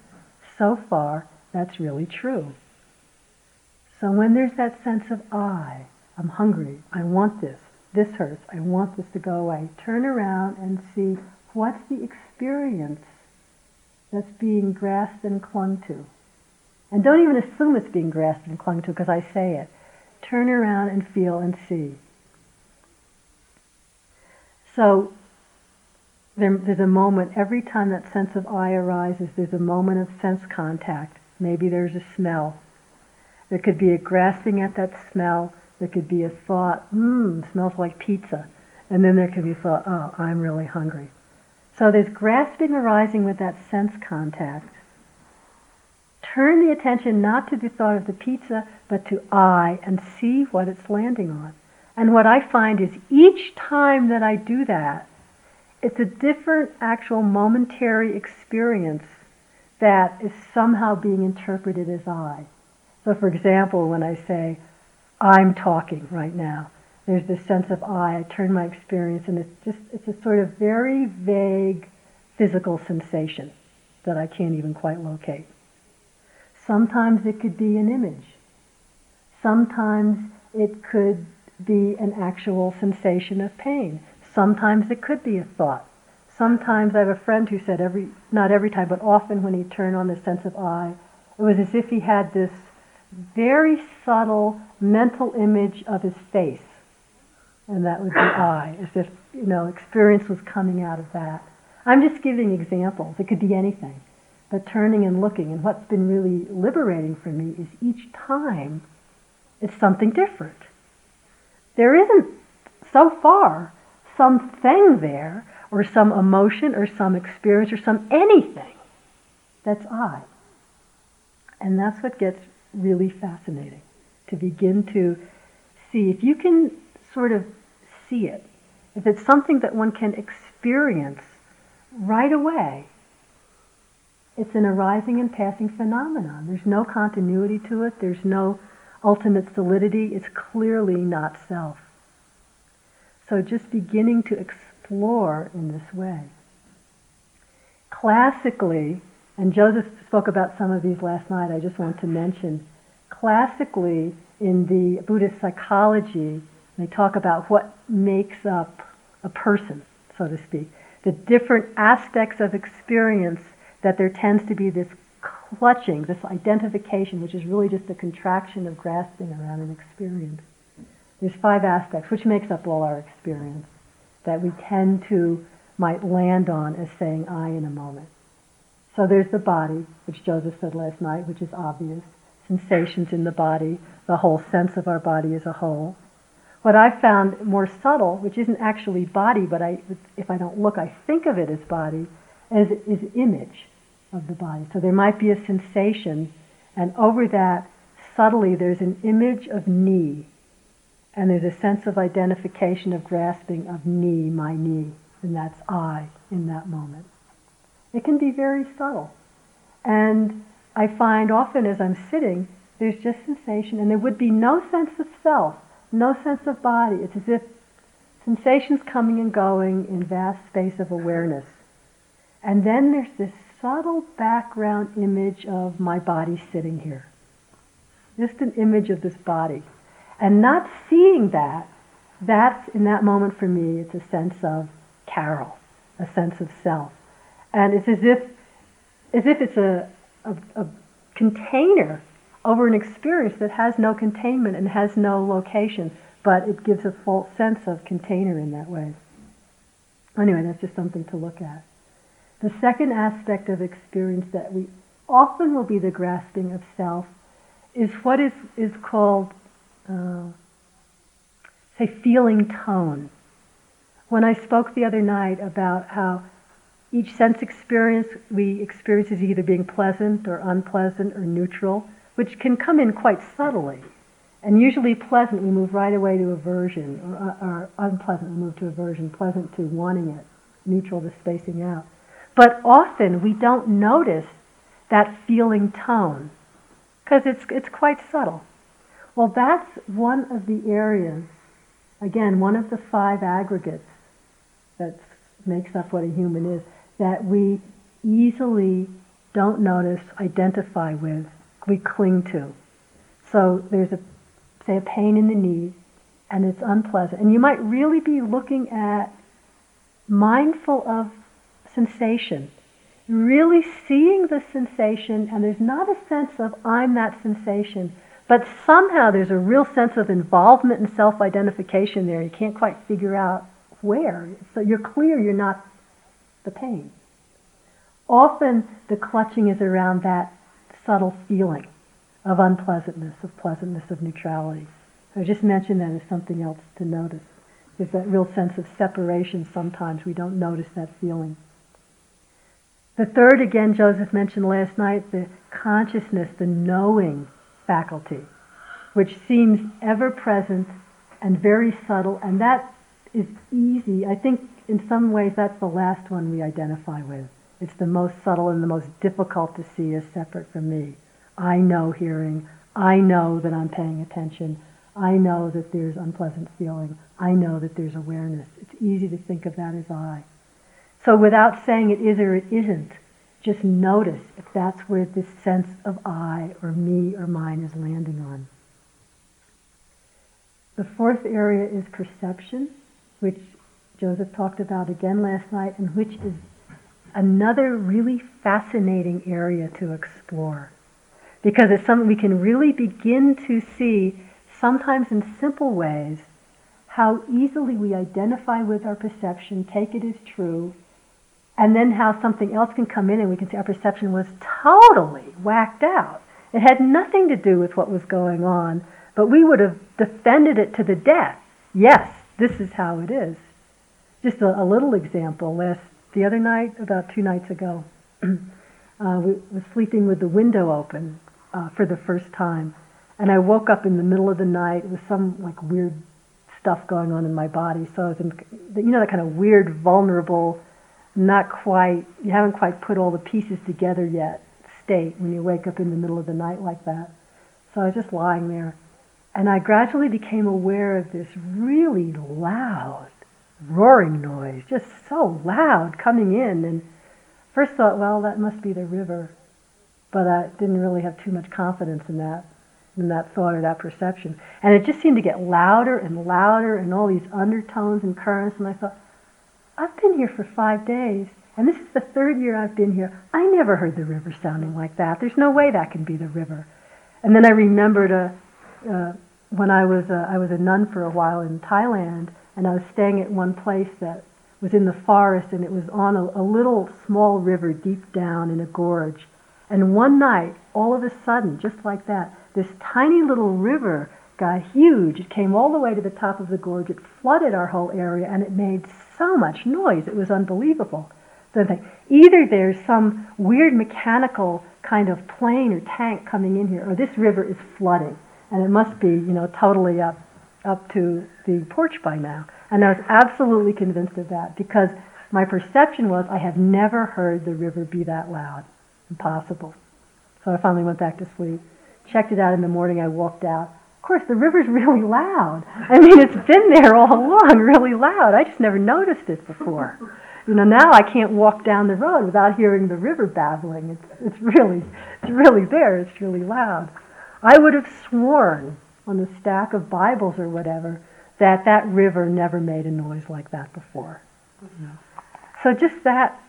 so far that's really true. So when there's that sense of I, I'm hungry, I want this, this hurts, I want this to go away, turn around and see what's the experience that's being grasped and clung to. And don't even assume it's being grasped and clung to because I say it. Turn around and feel and see. So there, there's a moment, every time that sense of I arises, there's a moment of sense contact. Maybe there's a smell. There could be a grasping at that smell. There could be a thought, mmm, smells like pizza. And then there could be a thought, oh, I'm really hungry. So there's grasping arising with that sense contact. Turn the attention not to the thought of the pizza, but to I and see what it's landing on. And what I find is each time that I do that, it's a different actual momentary experience that is somehow being interpreted as I. So, for example, when I say, I'm talking right now, there's this sense of I. I turn my experience, and it's just, it's a sort of very vague physical sensation that I can't even quite locate. Sometimes it could be an image. Sometimes it could be an actual sensation of pain. Sometimes it could be a thought. Sometimes I have a friend who said every, not every time, but often when he turned on the sense of I, it was as if he had this very subtle mental image of his face. And that would be I, as if, you know, experience was coming out of that. I'm just giving examples. It could be anything. But turning and looking, and what's been really liberating for me is each time it's something different. There isn't, so far, something there, or some emotion, or some experience, or some anything that's I. And that's what gets really fascinating to begin to see. If you can sort of see it, if it's something that one can experience right away, it's an arising and passing phenomenon. There's no continuity to it. There's no ultimate solidity. is clearly not self. So just beginning to explore in this way. Classically, and Joseph spoke about some of these last night, I just want to mention, classically in the Buddhist psychology, they talk about what makes up a person, so to speak, the different aspects of experience that there tends to be this clutching, this identification, which is really just a contraction of grasping around an experience. There's five aspects, which makes up all our experience, that we tend to, might land on as saying I in a moment. So there's the body, which Joseph said last night, which is obvious. Sensations in the body, the whole sense of our body as a whole. What I found more subtle, which isn't actually body, but I, if I don't look, I think of it as body, as is image of the body. So there might be a sensation, and over that, subtly, there's an image of knee, and there's a sense of identification, of grasping of knee, my knee, and that's I in that moment. It can be very subtle. And I find often as I'm sitting, there's just sensation, and there would be no sense of self, no sense of body. It's as if sensations coming and going in vast space of awareness. And then there's this subtle background image of my body sitting here. Just an image of this body. And not seeing that, that's in that moment for me, it's a sense of Carol, a sense of self. And it's as if, as if it's a, a, a container over an experience that has no containment and has no location, but it gives a false sense of container in that way. Anyway, that's just something to look at. The second aspect of experience that we often will be the grasping of self is what is, is called, uh, say, feeling tone. when I spoke the other night about how each sense experience we experience is either being pleasant or unpleasant or neutral, which can come in quite subtly. And usually pleasant, we move right away to aversion, or, or unpleasant, we move to aversion, pleasant to wanting it, neutral to spacing out. But often we don't notice that feeling tone because it's, it's quite subtle. Well, that's one of the areas, again, one of the five aggregates that makes up what a human is, that we easily don't notice, identify with, we cling to. So there's a say a pain in the knee, and it's unpleasant. And you might really be looking at mindful of sensation, really seeing the sensation, and there's not a sense of I'm that sensation, but somehow there's a real sense of involvement and self identification there. You can't quite figure out where. So you're clear you're not the pain. Often the clutching is around that subtle feeling of unpleasantness, of pleasantness, of neutrality. I just mentioned that as something else to notice. There's that real sense of separation sometimes. We don't notice that feeling. The third, again, Joseph mentioned last night, the consciousness, the knowing faculty, which seems ever present and very subtle, and that is easy. I think in some ways that's the last one we identify with. It's the most subtle and the most difficult to see as separate from me. I know hearing. I know that I'm paying attention. I know that there's unpleasant feeling. I know that there's awareness. It's easy to think of that as I. So without saying it is or it isn't, just notice if that's where this sense of I or me or mine is landing on. The fourth area is perception, which Joseph talked about again last night, and which is another really fascinating area to explore because it's something we can really begin to see, sometimes in simple ways, how easily we identify with our perception, take it as true, and then how something else can come in and we can see our perception was totally whacked out. It had nothing to do with what was going on, but we would have defended it to the death. Yes, this is how it is. Just a, a little example. Last the other night, about two nights ago, uh, we was sleeping with the window open, uh, for the first time. And I woke up in the middle of the night with some like weird stuff going on in my body. So I was in, you know, that kind of weird, vulnerable, not quite, you haven't quite put all the pieces together yet state when you wake up in the middle of the night like that. So I was just lying there. And I gradually became aware of this really loud, roaring noise, just so loud coming in. And first thought, well, that must be the river but I didn't really have too much confidence in that, in that thought or that perception. And it just seemed to get louder and louder and all these undertones and currents. And I thought, I've been here for five days, and this is the third year I've been here. I never heard the river sounding like that. There's no way that can be the river. And then I remembered a, uh, uh, when I was a, I was a nun for a while in Thailand, and I was staying at one place that was in the forest, and it was on a, a little small river deep down in a gorge. And one night, all of a sudden, just like that, this tiny little river got huge. It came all the way to the top of the gorge. It flooded our whole area, and it made so much noise. It was unbelievable. So either there's some weird mechanical kind of plane or tank coming in here, or this river is flooding, and it must be, you know, totally up up to the porch by now. And I was absolutely convinced of that because my perception was I have never heard the river be that loud. Impossible. So I finally went back to sleep. Checked it out in the morning. I walked out. Course, the river's really loud. I mean, it's been there all along, really loud. I just never noticed it before. You know, now I can't walk down the road without hearing the river babbling. It's, it's really, it's really there. It's really loud. I would have sworn on the stack of Bibles or whatever that that river never made a noise like that before. So just that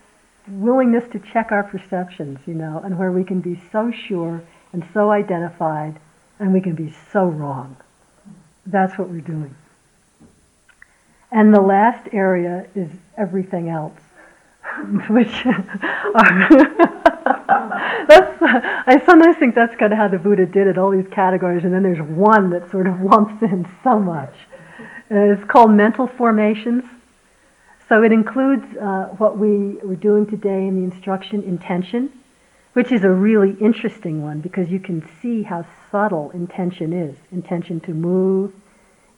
willingness to check our perceptions, you know, and where we can be so sure and so identified and we can be so wrong. That's what we're doing. And the last area is everything else, which that's, I sometimes think that's kind of how the Buddha did it, all these categories, and then there's one that sort of lumps in so much. Uh, it's called mental formations. So it includes uh, what we were doing today in the instruction, intention, which is a really interesting one because you can see how subtle intention is. Intention to move,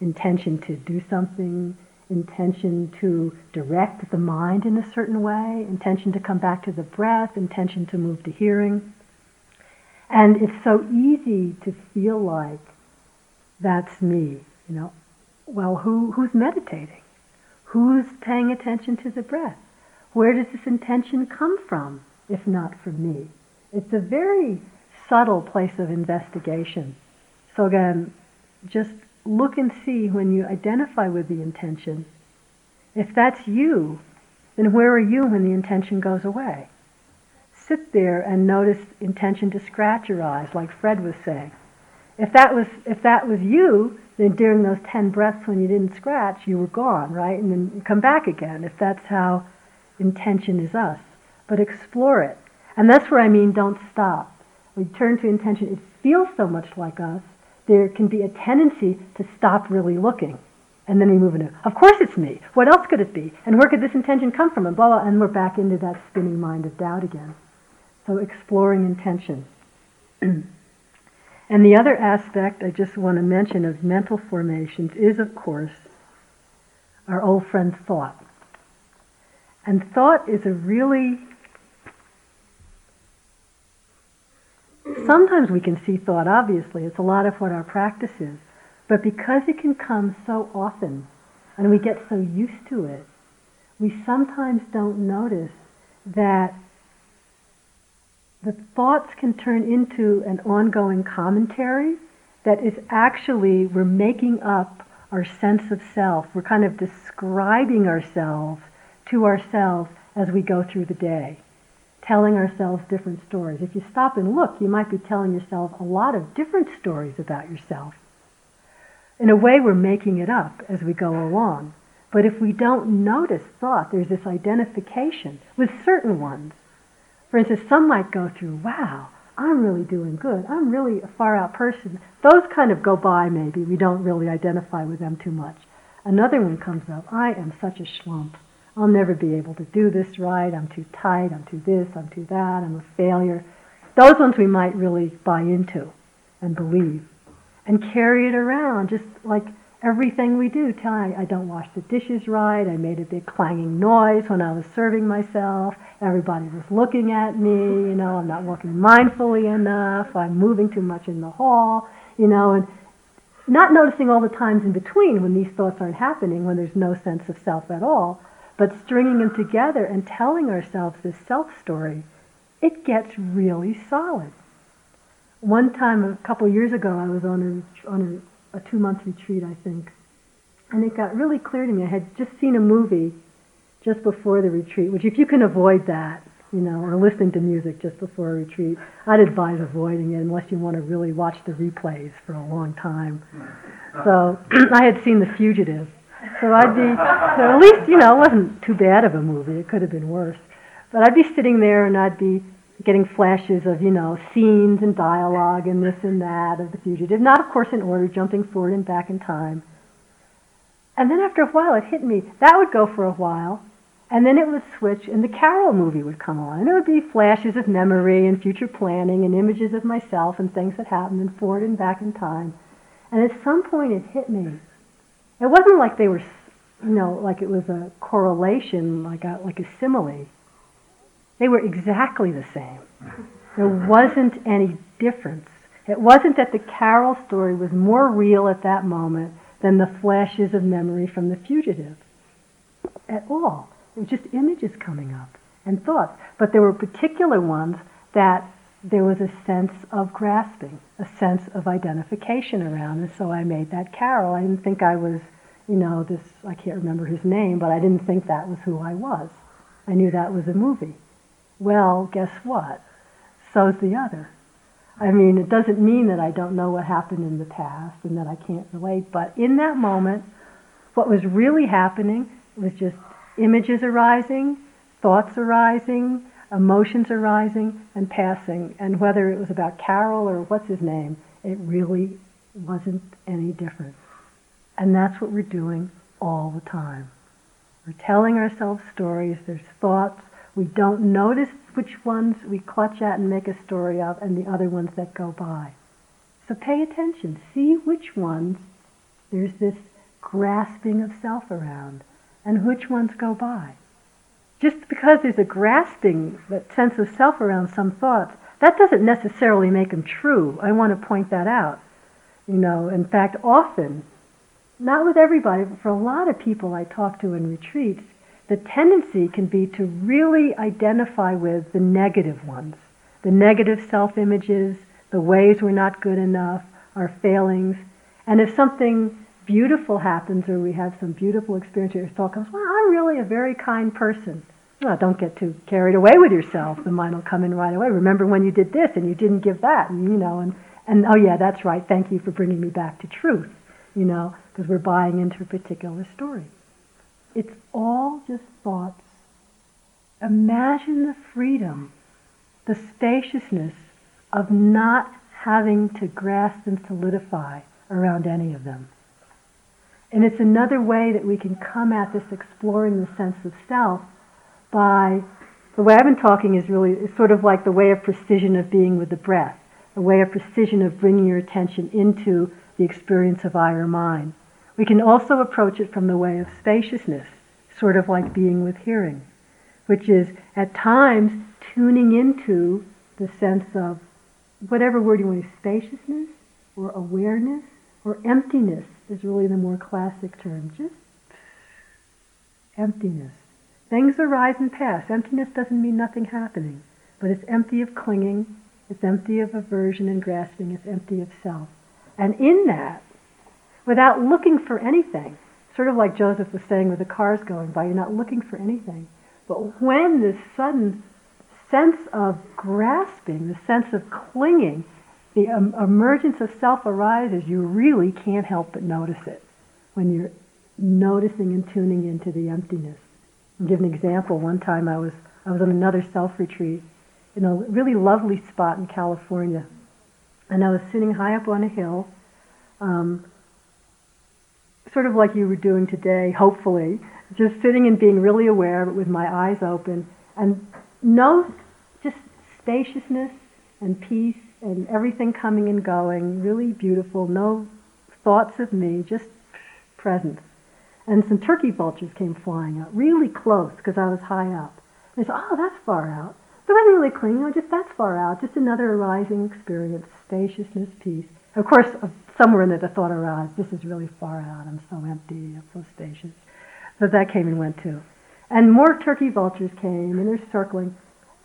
intention to do something, intention to direct the mind in a certain way, intention to come back to the breath, intention to move to hearing. And it's so easy to feel like that's me, you know. Well, who, who's meditating? Who's paying attention to the breath? Where does this intention come from, if not from me? It's a very subtle place of investigation. So again, just look and see when you identify with the intention. If that's you, then where are you when the intention goes away? Sit there and notice intention to scratch your eyes, like Fred was saying. If that was if that was you, then during those ten breaths when you didn't scratch, you were gone, right? And then come back again. If that's how intention is us, but explore it, and that's where I mean don't stop. We turn to intention. It feels so much like us there can be a tendency to stop really looking. And then we move into, of course it's me. What else could it be? And where could this intention come from? And blah, blah, and we're back into that spinning mind of doubt again. So exploring intention. and the other aspect I just want to mention of mental formations is, of course, our old friend thought. And thought is a really Sometimes we can see thought, obviously. It's a lot of what our practice is. But because it can come so often and we get so used to it, we sometimes don't notice that the thoughts can turn into an ongoing commentary that is actually, we're making up our sense of self. We're kind of describing ourselves to ourselves as we go through the day telling ourselves different stories. If you stop and look, you might be telling yourself a lot of different stories about yourself. In a way, we're making it up as we go along. But if we don't notice thought, there's this identification with certain ones. For instance, some might go through, wow, I'm really doing good. I'm really a far out person. Those kind of go by maybe. We don't really identify with them too much. Another one comes up, I am such a schlump. I'll never be able to do this right. I'm too tight. I'm too this. I'm too that. I'm a failure. Those ones we might really buy into and believe and carry it around just like everything we do. Tell I, I don't wash the dishes right. I made a big clanging noise when I was serving myself. Everybody was looking at me. You know, I'm not working mindfully enough. I'm moving too much in the hall. You know, and not noticing all the times in between when these thoughts aren't happening, when there's no sense of self at all, but stringing them together and telling ourselves this self story, it gets really solid. One time, a couple years ago, I was on a, on a, a two month retreat, I think, and it got really clear to me. I had just seen a movie just before the retreat, which, if you can avoid that, you know, or listening to music just before a retreat, I'd advise avoiding it unless you want to really watch the replays for a long time. So I had seen The Fugitive, so I'd be, so at least, you know, it wasn't too bad of a movie. It could have been worse. But I'd be sitting there and I'd be getting flashes of, you know, scenes and dialogue and this and that of the fugitive. Not, of course, in order, jumping forward and back in time. And then after a while, it hit me. That would go for a while. And then it would switch, and the Carol movie would come on. And it would be flashes of memory and future planning and images of myself and things that happened and forward and back in time. And at some point, it hit me it wasn't like they were, you know, like it was a correlation, like a, like a simile. They were exactly the same. There wasn't any difference. It wasn't that the Carol story was more real at that moment than the flashes of memory from the fugitive at all. It was just images coming up and thoughts. But there were particular ones that there was a sense of grasping, a sense of identification around. And so I made that Carol. I didn't think I was, you know, this, I can't remember his name, but I didn't think that was who I was. I knew that was a movie. Well, guess what? So's the other. I mean, it doesn't mean that I don't know what happened in the past and that I can't relate, but in that moment, what was really happening was just images arising, thoughts arising, emotions arising and passing, and whether it was about Carol or what's his name, it really wasn't any different. And that's what we're doing all the time, We're telling ourselves stories, there's thoughts. We don't notice which ones we clutch at and make a story of and the other ones that go by. So pay attention. See which ones there's this grasping of self around and which ones go by. Just because there's a grasping, that sense of self around some thoughts, that doesn't necessarily make them true. I want to point that out. You know, in fact, often not with everybody, but for a lot of people I talk to in retreats, the tendency can be to really identify with the negative ones, the negative self images, the ways we're not good enough, our failings. And if something beautiful happens or we have some beautiful experience or thought comes, well, I'm really a very kind person. Well, don't get too carried away with yourself. The mind will come in right away. Remember when you did this and you didn't give that, and you know, and, and oh yeah, that's right. Thank you for bringing me back to truth, you know because we're buying into a particular story. It's all just thoughts. Imagine the freedom, the spaciousness of not having to grasp and solidify around any of them. And it's another way that we can come at this exploring the sense of self by the way I've been talking is really is sort of like the way of precision of being with the breath, a way of precision of bringing your attention into the experience of I or mind. We can also approach it from the way of spaciousness, sort of like being with hearing, which is at times tuning into the sense of whatever word you want to use, spaciousness or awareness or emptiness is really the more classic term. Just emptiness. Things arise and pass. Emptiness doesn't mean nothing happening, but it's empty of clinging, it's empty of aversion and grasping, it's empty of self. And in that, without looking for anything. Sort of like Joseph was saying with the cars going by, you're not looking for anything. But when this sudden sense of grasping, the sense of clinging, the um, emergence of self arises, you really can't help but notice it when you're noticing and tuning into the emptiness. Give an example. One time I was I was on another self retreat in a really lovely spot in California, and I was sitting high up on a hill. Um, sort of like you were doing today, hopefully, just sitting and being really aware, but with my eyes open, and no, just spaciousness and peace and everything coming and going, really beautiful, no thoughts of me, just presence. And some turkey vultures came flying up, really close, because I was high up. And they said, oh, that's far out. It wasn't really clean, no, just that's far out, just another arising experience, spaciousness, peace. Of course, uh, somewhere in there the thought arose, this is really far out, I'm so empty, I'm so spacious. But that came and went too. And more turkey vultures came, and they're circling.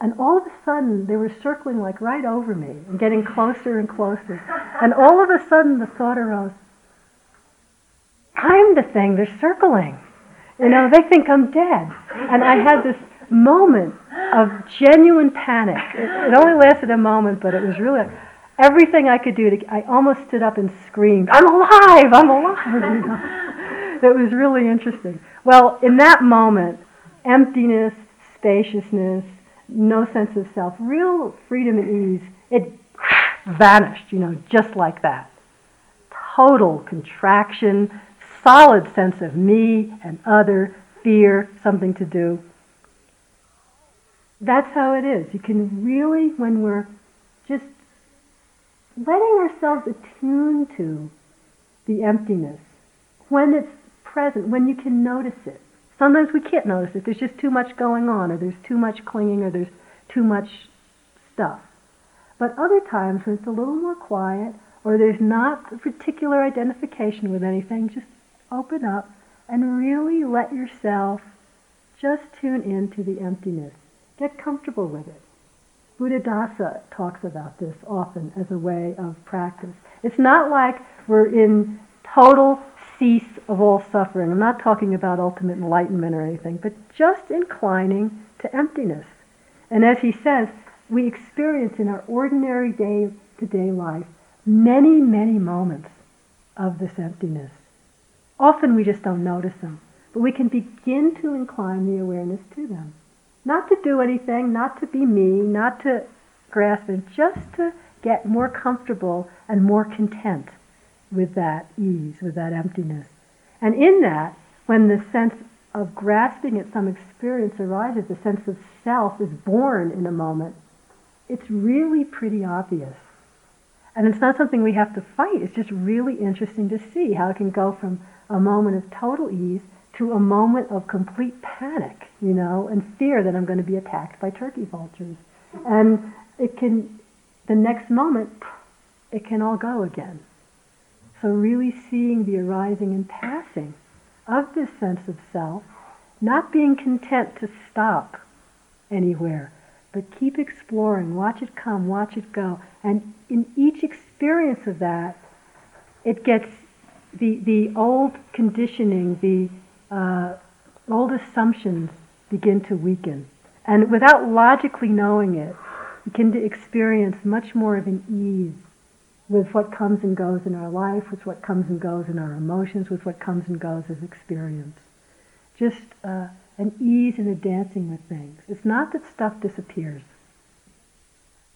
And all of a sudden, they were circling like right over me and getting closer and closer. And all of a sudden, the thought arose, I'm the thing they're circling. You know, they think I'm dead. And I had this moment of genuine panic. It, it only lasted a moment, but it was really everything I could do to, I almost stood up and screamed, I'm alive, I'm alive. it was really interesting. Well, in that moment, emptiness, spaciousness, no sense of self, real freedom and ease, it vanished, you know, just like that. Total contraction, solid sense of me and other, fear, something to do. That's how it is. You can really, when we're just letting ourselves attune to the emptiness when it's present, when you can notice it. Sometimes we can't notice it. There's just too much going on, or there's too much clinging, or there's too much stuff. But other times when it's a little more quiet, or there's not a particular identification with anything, just open up and really let yourself just tune into the emptiness. Get comfortable with it. Buddhadasa talks about this often as a way of practice. It's not like we're in total cease of all suffering. I'm not talking about ultimate enlightenment or anything, but just inclining to emptiness. And as he says, we experience in our ordinary day to day life many, many moments of this emptiness. Often we just don't notice them, but we can begin to incline the awareness to them. Not to do anything, not to be me, not to grasp it, just to get more comfortable and more content with that ease, with that emptiness. And in that, when the sense of grasping at some experience arises, the sense of self is born in a moment, it's really pretty obvious. And it's not something we have to fight. It's just really interesting to see how it can go from a moment of total ease to a moment of complete panic, you know, and fear that I'm going to be attacked by turkey vultures. And it can, the next moment, it can all go again. So really seeing the arising and passing of this sense of self, not being content to stop anywhere, but keep exploring, watch it come, watch it go. And in each experience of that, it gets the, the old conditioning, the uh, old assumptions begin to weaken. And without logically knowing it, we can experience much more of an ease with what comes and goes in our life, with what comes and goes in our emotions, with what comes and goes as experience. Just uh, an ease in the dancing with things. It's not that stuff disappears,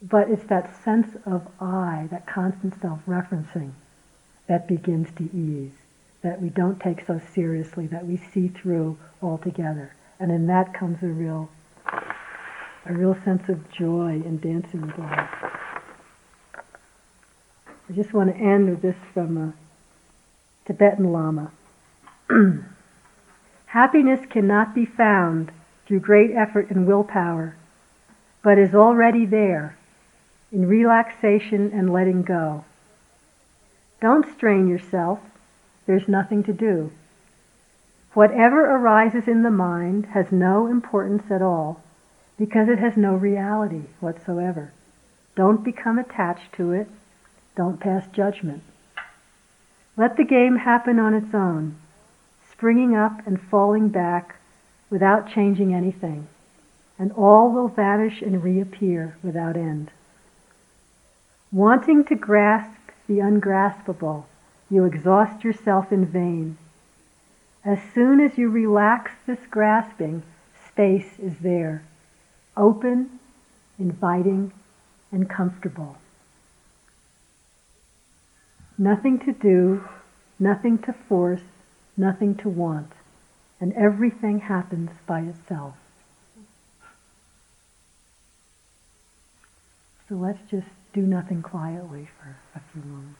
but it's that sense of I, that constant self-referencing, that begins to ease, that we don't take so seriously, that we see through altogether. And in that comes a real, a real sense of joy in dancing with life. I just want to end with this from a Tibetan Lama. Happiness cannot be found through great effort and willpower, but is already there in relaxation and letting go. Don't strain yourself. There's nothing to do. Whatever arises in the mind has no importance at all because it has no reality whatsoever. Don't become attached to it. Don't pass judgment. Let the game happen on its own, springing up and falling back without changing anything, and all will vanish and reappear without end. Wanting to grasp the ungraspable, you exhaust yourself in vain. As soon as you relax this grasping, space is there, open, inviting, and comfortable. Nothing to do, nothing to force, nothing to want, and everything happens by itself. So let's just do nothing quietly for a few moments.